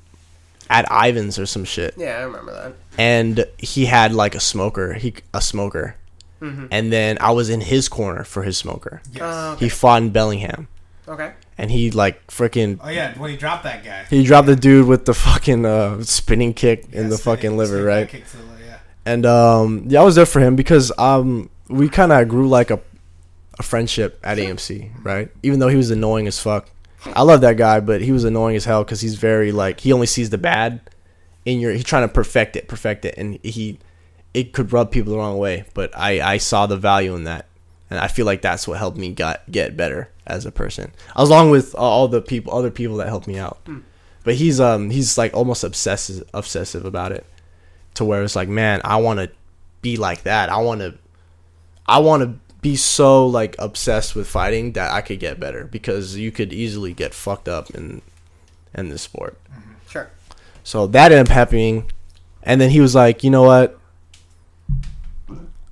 at ivan's or some shit Yeah, I remember that. and he had like a smoker he a smoker Mhm. and then i was in his corner for his smoker Yes. Uh, he fought in bellingham okay. and he like freaking oh yeah, when he dropped that guy. he dropped the dude with the fucking uh spinning kick in the spinning- fucking liver right kick to the- yeah. and um yeah i was there for him because um we kind of grew like a a friendship at amc right even though he was annoying as fuck i love that guy but he was annoying as hell because he's very like he only sees the bad in your he's trying to perfect it perfect it and he it could rub people the wrong way but i i saw the value in that and i feel like that's what helped me got get better as a person along with all the people other people that helped me out but he's um he's like almost obsessive obsessive about it to where it's like, man, I want to be like that. I want to, I want to be so like obsessed with fighting that I could get better because you could easily get fucked up in, in this sport. Sure. So that ended up happening, and then he was like, you know what?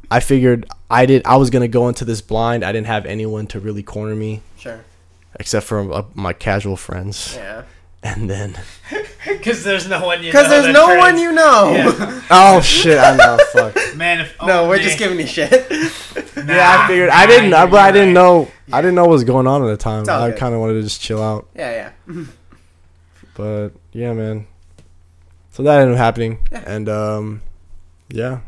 I figured I did. I was gonna go into this blind. I didn't have anyone to really corner me Sure. except for uh, my casual friends. Yeah. And then, Because there's no one you. Because there's no trains. one you know. Yeah. oh shit! I know. Fuck. Man, if no, we're just giving you shit. Nah, Yeah, I figured. I didn't. I, but I didn't right. know. I didn't know what was going on at the time. I kind of wanted to just chill out. yeah, yeah. But yeah, man. So that ended up happening, Yeah. and um, yeah,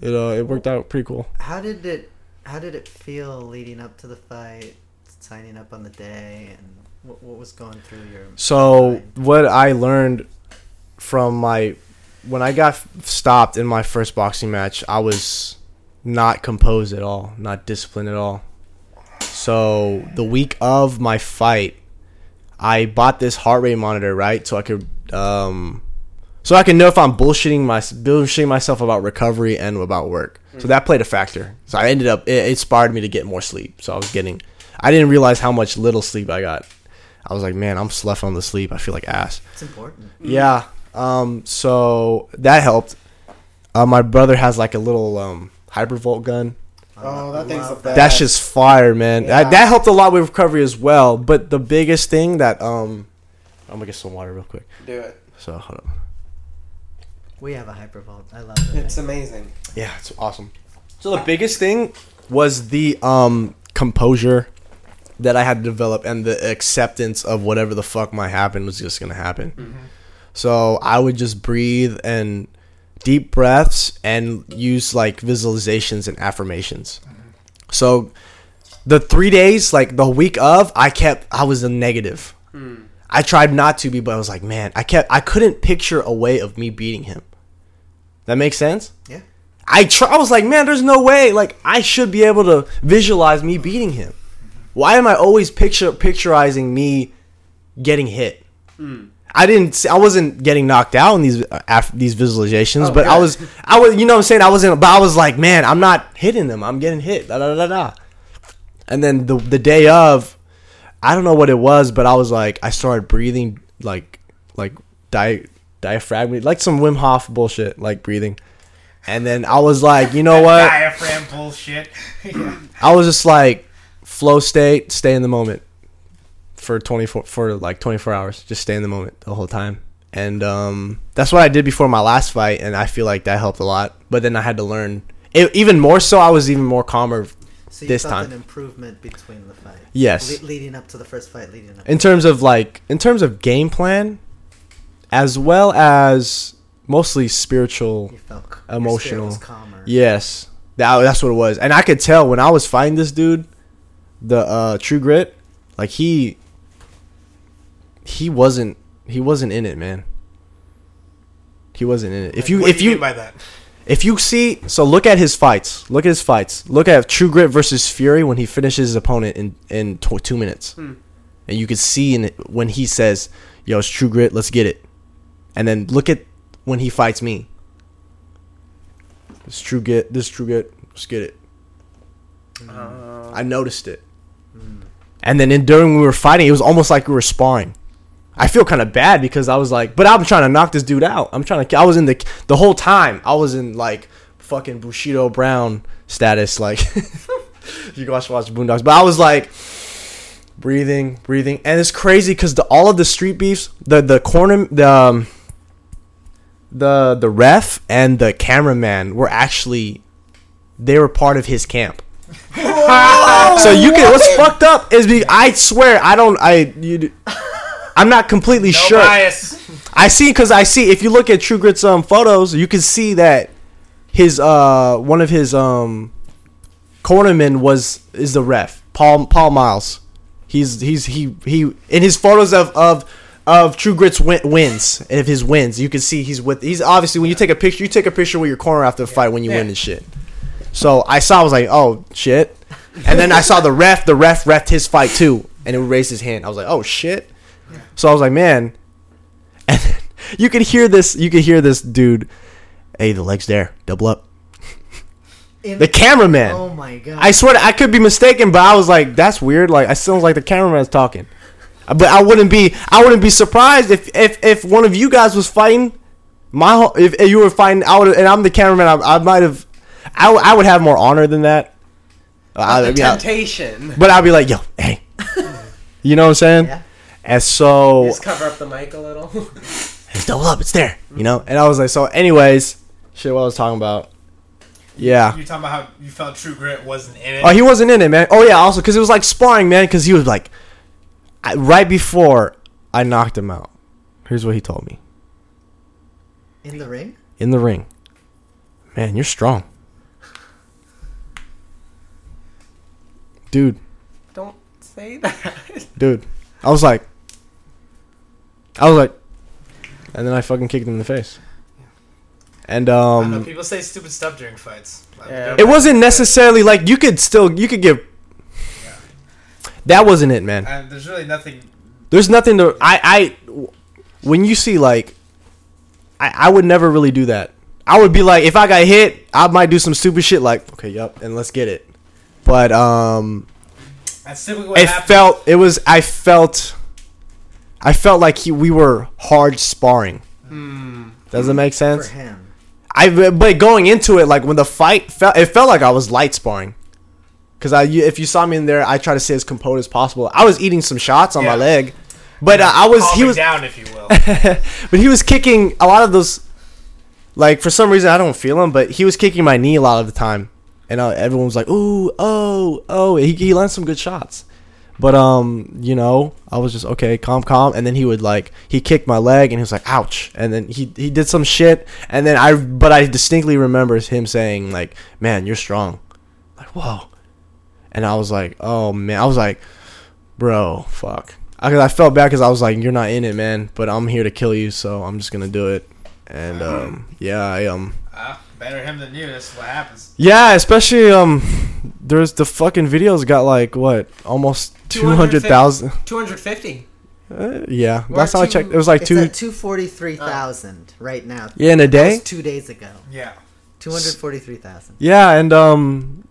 it uh, it worked out pretty cool. How did it? How did it feel leading up to the fight, signing up on the day, and what, what was going through your? So mind? what I learned from my when I got stopped in my first boxing match, I was not composed at all, not disciplined at all. So the week of my fight, I bought this heart rate monitor, right? So I could um so I can know if I'm bullshitting my bullshitting myself about recovery and about work. So that played a factor. So I ended up it, it inspired me to get more sleep. So I was getting, I didn't realize how much little sleep I got. I was like, man, I'm slept on the sleep. I feel like ass. It's important. Yeah. Um. So that helped. Uh, my brother has like a little um hypervolt gun. Oh, that thing's the Love best. That's just fire, man. Yeah. That, that helped a lot with recovery as well. But the biggest thing that um, I'm gonna get some water real quick. Do it. So hold on. We have a hypervolt. I love it. It's amazing. Yeah, it's awesome. So the biggest thing was the um composure that I had to develop and the acceptance of whatever the fuck might happen was just gonna happen. Mm-hmm. So I would just breathe and deep breaths and use like visualizations and affirmations. Mm-hmm. So the three days, like the week of, I kept I was a negative. Hmm. I tried not to be, but I was like, man, I kept I couldn't picture a way of me beating him. That makes sense? Yeah. I try, I was like, man, there's no way. Like, I should be able to visualize me beating him. Why am I always picture picturizing me getting hit? I didn't. see- I wasn't getting knocked out in these uh, af- these visualizations, Oh, but I was. I was. You know what I'm saying? I wasn't. But I was like, man, I'm not hitting them. I'm getting hit. Da da da da. And then the the day of, I don't know what it was, but I was like, I started breathing like like di- diaphragm, like some Wim Hof bullshit, like breathing. And then I was like, you know what? Diaphragm bullshit. yeah. I was just like, flow state, stay in the moment for 24 for like 24 hours. Just stay in the moment the whole time. And um, that's what I did before my last fight, and I feel like that helped a lot. But then I had to learn it, even more so. I was even more calmer So you This felt time. an improvement between the fight. Yes. Le- leading up to the first fight, leading up. in terms of like in terms of game plan, as well as mostly spiritual you felt emotional. Your was calmer. Yes, that that's what it was, and I could tell when I was fighting this dude, the uh, True Grit, like he, he wasn't he wasn't in it, man. He wasn't in it. If you What if do you you mean by that? if you see, so look at his fights. Look at his fights. Look at True Grit versus Fury when he finishes his opponent in in tw- two minutes, and you can see in it when he says, "Yo, it's True Grit. Let's get it," and then look at when he fights me. This True Grit. This True Grit. Let's get it. Uh, I noticed it, and then in, during we were fighting, it was almost like we were sparring. I feel kind of bad because I was like, but I'm trying to knock this dude out. I'm trying to. I was in the the whole time. I was in like fucking Bushido Brown status. Like you guys watch Boondocks, but I was like breathing, breathing, and it's crazy because all of the street beefs, the the corner, the um, the the ref and the cameraman were actually they were part of his camp. so you can what's fucked up is be I swear I don't I you I'm not completely No sure. bias. I see because I see if you look at True Grit's um photos, you can see that his uh one of his um cornermen was is the ref Paul Paul Miles. He's he's he he in his photos of of of True Grit's win, wins and of his wins, you can see he's with he's obviously when you take a picture, you take a picture with your corner after the fight when you Yeah. win and shit. So I saw, I was like, oh shit, and then I saw the ref, the ref refed his fight too, and it raised his hand. I was like, oh shit. So I was like, man, and then you could hear this. You could hear this dude. Hey, the leg's there. Double up. In- The cameraman. Oh my god. I swear, to, I could be mistaken, but I was like, that's weird. Like, I sounds like the cameraman's talking. But I wouldn't be. I wouldn't be surprised if if if one of you guys was fighting. My whole- if, if you were fighting, I would, and I'm the cameraman. I, I might have. I, w- I would have more honor than that. I, the I mean, I- temptation. but I'd be like, yo, hey, you know what I'm saying? Yeah. And so Just cover up the mic a little. it's double up. It's there, you know. And I was like, so, anyways, shit. What I was talking about? Yeah. You talking about how you felt True Grit wasn't in it? Oh, he wasn't in it, man. Oh yeah, also because it was like sparring, man. Because he was like, I, right before I knocked him out. Here's what he told me In the ring? in the ring. Man, you're strong, dude. Don't say that. Dude, I was like, I was like, and then I fucking kicked him in the face. And I know. um, People say stupid stuff during fights. Yeah. it wasn't necessarily like you could still you could give. Yeah. That wasn't it, man. And there's really nothing. There's nothing to I I when you see like I, I would never really do that. I would be like, if I got hit, I might do some stupid shit like, okay, yup, and let's get it. But um, That's typically what it happens. felt it was I felt I felt like he, we were hard sparring. Hmm. Does it make sense? For sense? him. I but going into it like when the fight felt it felt like I was light sparring. Cause I if you saw me in there, I try to stay as composed as possible. I was eating some shots on my leg, but uh, I was he was down, if you will. but he was kicking a lot of those. Like for some reason I don't feel him, but he was kicking my knee a lot of the time, and uh, everyone was like, "Ooh, oh, oh." He he landed some good shots, but um, you know, I was just okay, calm, calm, and then he would like he kicked my leg, and he was like, "Ouch!" And then he he did some shit, and then I but I distinctly remember him saying like, "Man, you're strong," like whoa, and I was like, "Oh man," I was like, "Bro, fuck." I, I felt bad because I was like, "You're not in it, man," but I'm here to kill you, so I'm just gonna do it. And um, yeah, I um, Ah, better him than you. That's what happens. yeah, especially um, there's the fucking videos got like what almost two hundred thousand. 250. Uh, yeah, Or last time I two- checked, it was like It's two. at 243,000 right now. Yeah, in a That day. was two days ago. Yeah. 243,000. Yeah, and um,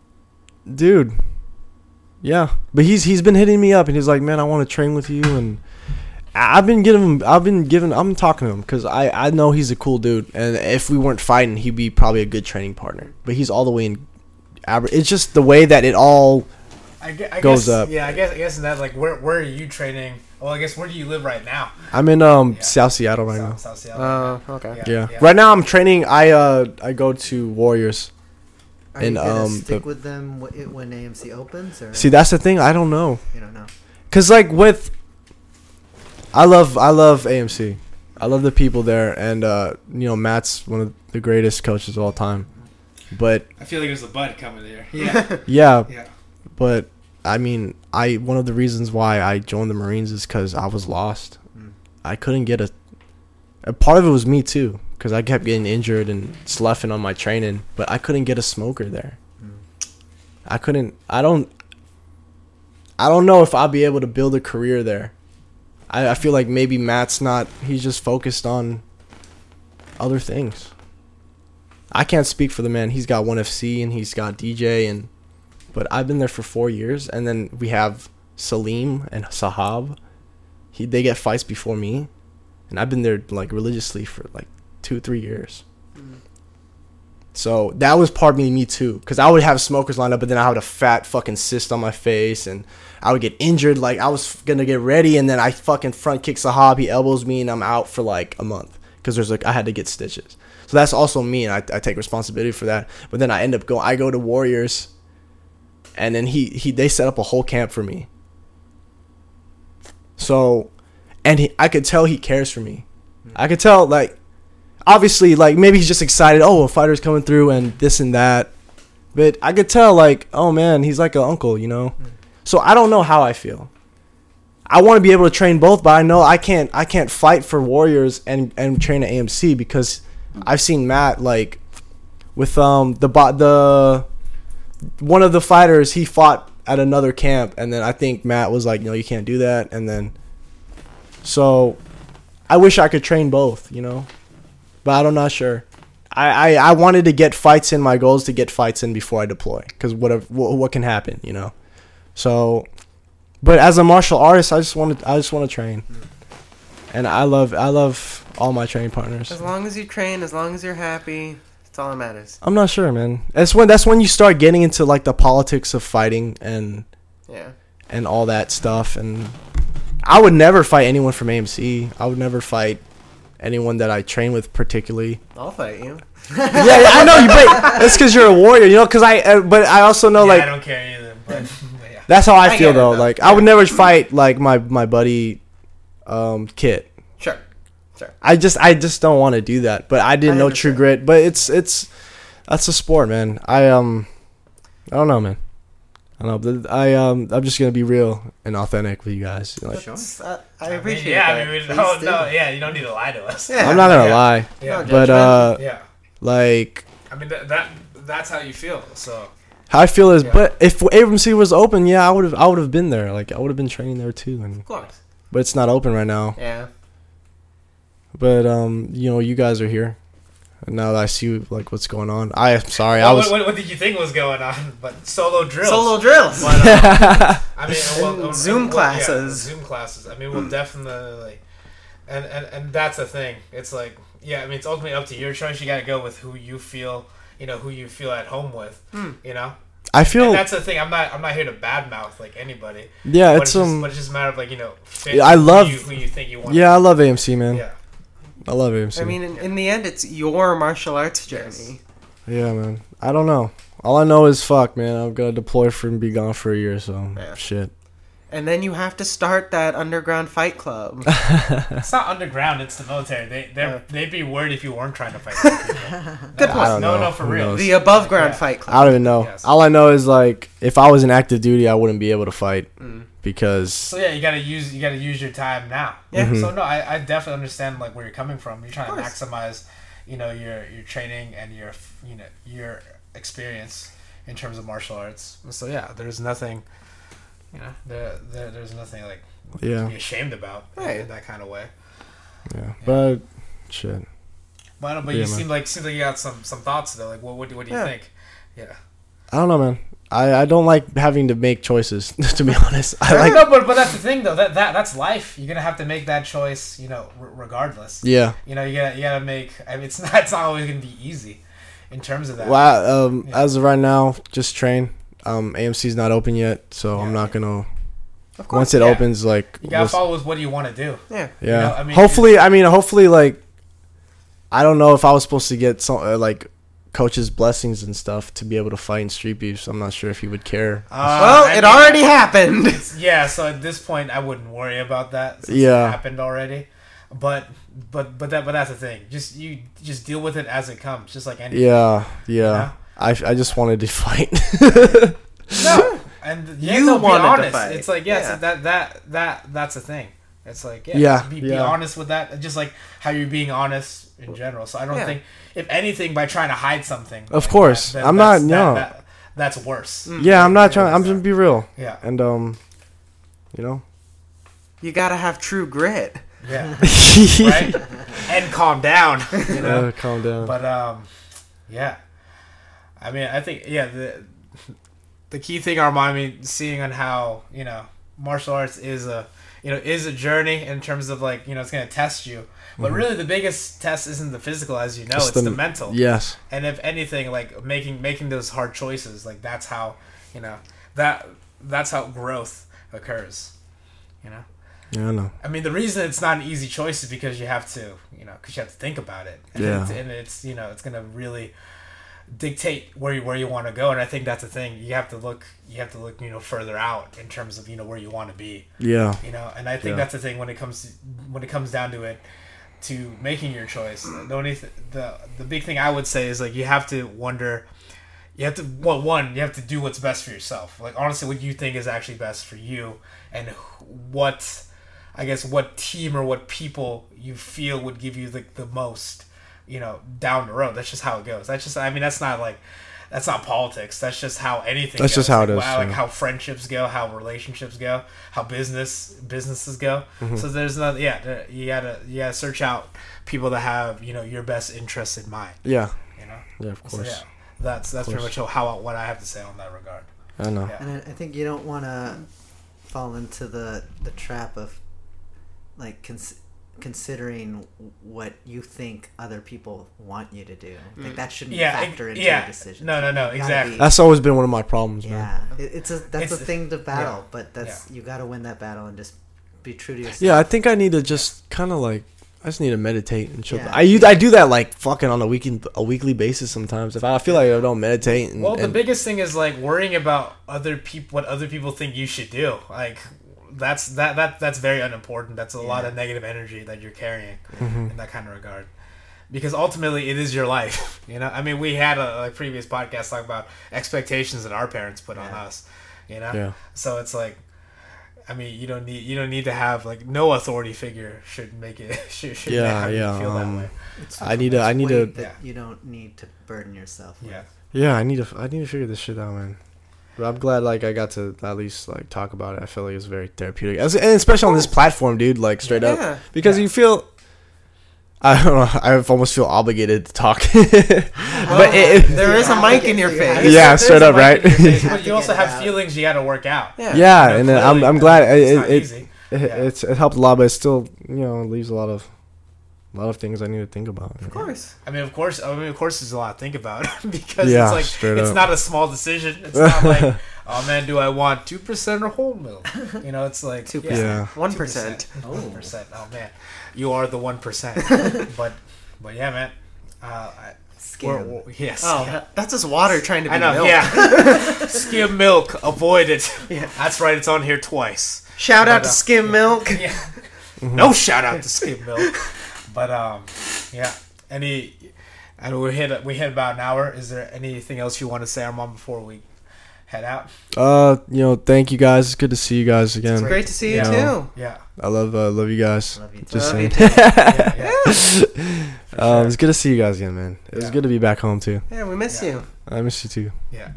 dude, yeah, but he's he's been hitting me up, and he's like, man, I want to train with you, and I- I've been giving him, I've been giving, I'm talking to him because I I know he's a cool dude, and if we weren't fighting, he'd be probably a good training partner. But he's all the way in. Aber- It's just the way that it all. I, gue- I Goes guess, up. Yeah, I guess. I guess in that like, where where are you training? Well, I guess where do you live right now? I'm in um Yeah. South Seattle right South, now. South Seattle. Oh, right okay. now. Yeah. right now I'm training. I uh I go to Warriors. Are And, you gonna um, stick the- with them wh- it- when AMC opens, or See, that's the thing. I don't know. you don't know? Cause like with, I love I love AMC. I love the people there, and uh, you know Matt's one of the greatest coaches of all time. But I feel like there's a bud coming there. Yeah. yeah, yeah. but I mean, I one of the reasons why I joined the Marines is because I was lost. Mm. I couldn't get a. A part of it was me too, because I kept getting injured and sloughing on my training, but I couldn't get a smoker there. Mm. I couldn't. I don't. I don't know if I'll be able to build a career there. I, I feel like maybe Matt's not. He's just focused on other things. I can't speak for the man. He's got one FC and he's got DJ and, but I've been there for four years, and then we have Salim and Sahab. He they get fights before me, and I've been there like religiously for like two three years. Mm. So that was part of me, me too, because I would have smokers lined up, but then I had a fat fucking cyst on my face, and I would get injured. Like I was gonna get ready, and then I fucking front kick Sahab, he elbows me, and I'm out for like a month because there's like I had to get stitches. So that's also me, and I, I take responsibility for that. But then I end up going, I go to Warriors, and then he he they set up a whole camp for me. So, and he, I could tell he cares for me. I could tell like obviously like maybe he's just excited oh a fighter's coming through and this and that. But i could tell like oh man he's like an uncle you know? So i don't know how i feel. I want to be able to train both but i know i can't i can't fight for warriors and and train at amc because i've seen matt like with um the bot the one of the fighters he fought at another camp and then i think matt was like no you can't do that and then so i wish i could train both you know but I'm not sure. I, I, I wanted to get fights in. My goal is to get fights in before I deploy, because whatever what, what can happen, you know. So, but as a martial artist, I just want to I just want to train, and I love I love all my training partners. As long as you train, as long as you're happy, that's all that matters. I'm not sure, man. That's when that's when you start getting into like the politics of fighting and Yeah. and all that stuff. And I would never fight anyone from AMC. I would never fight anyone that I train with particularly. I'll fight you. yeah, yeah, I know you. But that's because you're a warrior, you know. Because I, uh, but I also know yeah, I don't care either. But, but yeah. that's how I, I feel get it, though. though. Like I would never fight like my my buddy, um, Kit. Sure. Sure. I just I just don't want to do that. But I didn't I know True. Grit. But it's it's that's a sport, man. I um I don't know, man. I don't know. But I um I'm just gonna be real and authentic with you guys. Like, Sure. That's- uh, I I mean, appreciate yeah, that. I mean, we, Please no, do. no, yeah, you don't need to lie to us. Yeah. I'm not gonna Yeah. lie, Yeah, No, but uh yeah. like I mean, that, that that's how you feel. So how I feel is, Yeah. but if AMC was open, yeah, I would have I would have been there. Like I would have been training there too. And Of course. but it's not open right now. Yeah. But um, you know, you guys are here. And now that I see like what's going on, I am sorry. I was what, what, what did you think was going on? But solo drills. Solo drills. But, uh, I mean, well, And well, Zoom well, classes. Yeah, Zoom classes. I mean, we'll definitely, and, and and that's the thing. It's like, yeah, I mean, it's ultimately up to your choice. You got to go with who you feel, you know, who you feel at home with. Hmm. You know, I and feel that's the thing. I'm not, I'm not here to badmouth like anybody. yeah, it's it's, just, um but it's just a matter of like you know, fit Yeah, I who love- you, who you think you want. yeah, I love AMC man. yeah. I love AMC. I mean, in, in the end, it's your martial arts journey. yeah, man. I don't know. All I know is fuck, man. I'm gonna deploy for and be gone for a year, so Yeah. shit. And then you have to start that underground fight club. It's not underground. It's the military. They they would they'd be worried if you weren't trying to fight. other people. Good no, point. I don't no, know. no, for Who real. knows? the above ground Yeah. fight club. I don't even know. Yes. All I know is like if I was in active duty, I wouldn't be able to fight Mm. Because So yeah, you gotta use you gotta use your time now. Yeah. Mhm. So no, I, I definitely understand like where you're coming from. You're trying to maximize, you know, your your training and your you know your experience in terms of martial arts. So yeah, there's nothing, you know, there, there there's nothing like to yeah, be ashamed about Right. in that kind of way. yeah. But shit. But, but Yeah, you man. seem like seems like you got some some thoughts though. Like what what, do- what do you Yeah. think? Yeah. I don't know, man. I, I don't like having to make choices. To be honest, I I like no, but but that's the thing though. That that that's life. You're gonna have to make that choice. You know, r- regardless. yeah. You know, you gotta you gotta make. I mean, it's not it's not always gonna be easy in terms of that. Well, um, Yeah. as of right now, just train. Um, AMC's not open yet, so I'm not gonna. Of course. Once it yeah. opens, like, You gotta we'll- follow with what you want to do. Yeah. yeah. know, I mean, hopefully, I mean, hopefully, like, I don't know if I was supposed to get some uh, like coach's blessings and stuff to be able to fight in street beefs. I'm not sure if he would care. Uh, Well, I it mean, already happened. Yeah, so at this point, I wouldn't worry about that. Since Yeah. it happened already. But but but that but that's the thing. Just you just deal with it as it comes, just like anything. Yeah, yeah. Yeah. I, I just wanted to fight. No, and yeah, You no, be wanted to honest. fight. It's like yes, Yeah. that that that that's the thing. It's like yeah, Yeah, be, be honest with that. Just like how you're being honest in general. So I don't Yeah. think, if anything, by trying to hide something. Of like course. that, I'm not- that- no. that- that's worse. Mm. yeah, I'm not trying. I'm just gonna be real. Yeah, And um, you know. You gotta have true grit. yeah, right. and calm down. You know. Uh, calm down. But um, yeah. I mean, I think yeah the the key thing Armand I mean seeing on how you know martial arts is a you know is a journey in terms of like you know it's gonna test you. But mm-hmm. really, the biggest test isn't the physical, as you know, It's it's, the, the- mental. yes. And if anything, like making making those hard choices, like that's how you know that that's how growth occurs. You know. Yeah, I know. I mean, the reason it's not an easy choice is because you have to, you know, because you have to think about it. And Yeah. It's, and it's, you know, it's gonna really dictate where you where you want to go. And I think that's the thing. You have to look, you have to look, you know, further out in terms of you know where you want to be. Yeah. You know, and I think Yeah. that's the thing when it comes to, when it comes down to it, to making your choice. The only th- the the big thing I would say is like you have to wonder. You have to well one you have to do what's best for yourself. Like honestly, what you think is actually best for you, and what I guess what team or what people you feel would give you the, the most, you know, down the road. That's just how it goes. That's just I mean that's not like that's not politics. That's just how anything. That's goes. just how like, it is, How, like how friendships go, how relationships go, how business businesses go. Mm-hmm. So there's not yeah you gotta you gotta search out people that have you know your best interests in mind. Yeah. You know. Yeah, of So course. yeah, that's that's pretty much how what I have to say on that regard. I know. Yeah. And I, I think you don't want to fall into the the trap of like cons- considering what you think other people want you to do. Like mm. that shouldn't Yeah, factor it- into yeah. your decision. No, no, no, exactly. That's always been one of my problems, man. Yeah, it, it's a that's It's- a thing to battle, yeah. but that's you got to win that battle and just be true to yourself. Yeah, I think I need to just kind of like I just need to meditate and chill. Yeah. I u- I do that like fucking on a weekly a weekly basis sometimes. If I feel like I don't meditate and, Well, the and- biggest thing is like worrying about other people, what other people think you should do. Like that's that that that's very unimportant. That's a lot of negative energy that you're carrying Mm-hmm. in that kind of regard. Because ultimately, it is your life. You know, I mean, we had a like previous podcast talk about expectations that our parents put on us. You know, Yeah. so it's like. I mean, you don't need you don't need to have like no authority figure should make it should, should Yeah, have you yeah, feel um, that way. It's I need to I need to Yeah. you don't need to burden yourself. with. Yeah. yeah I need to I need to figure this shit out, man. But I'm glad like I got to at least like talk about it. I feel like it's very therapeutic, As, and especially on this platform, dude. Like straight up, because Yeah. you feel I don't know. I almost feel obligated to talk, but it, it- there is a mic in your face. Yeah, straight up, right? face, but you also have feelings you got to work out. Yeah. yeah, You know, and uh, I'm I'm glad it, it's it, not it, easy. it, Yeah. it's it helped a lot, but it still you know leaves a lot of a lot of things I need to think about. Of course. I mean, of course. I mean, of course, there's a lot to think about because Yeah, it's like it's up. not a small decision. It's not like, oh man, do I want two percent or whole milk? You know, it's like 2%. Yeah. One percent. One percent. Oh man, you are the one percent. but, but yeah, man. Uh, I, we're, Skim. we're- yes. Oh, yeah. that's just water trying to be I know. milk. Yeah. Skim milk. Avoid it. Yeah. That's right. It's on here twice. Shout out to uh, Skim Milk. Yeah. No shout out to skim milk. But um, yeah. Any. I know we hit we hit about an hour. Is there anything else you want to say, Armand, before we head out? Uh, you know, thank you guys. It's good to see you guys again. It's great to see you Yeah. too. Yeah. I love uh, love you guys. Love you too. Just Love you saying. Yeah. yeah. For um, it's good to see you guys again, man. It was Yeah. good to be back home too. Yeah, we miss Yeah. you. I miss you too. Yeah.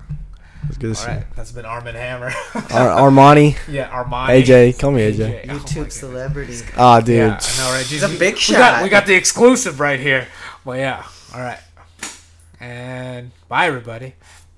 It's good to All see right. That's been Armin Hammer. you. Ar- Armani, yeah. Armani. AJ, call me AJ. Oh YouTube goodness. celebrity. Ah, dude. Yeah, I know, right? It's a big we shot. Got, we got the exclusive right here. Well, yeah. All right. And bye, everybody.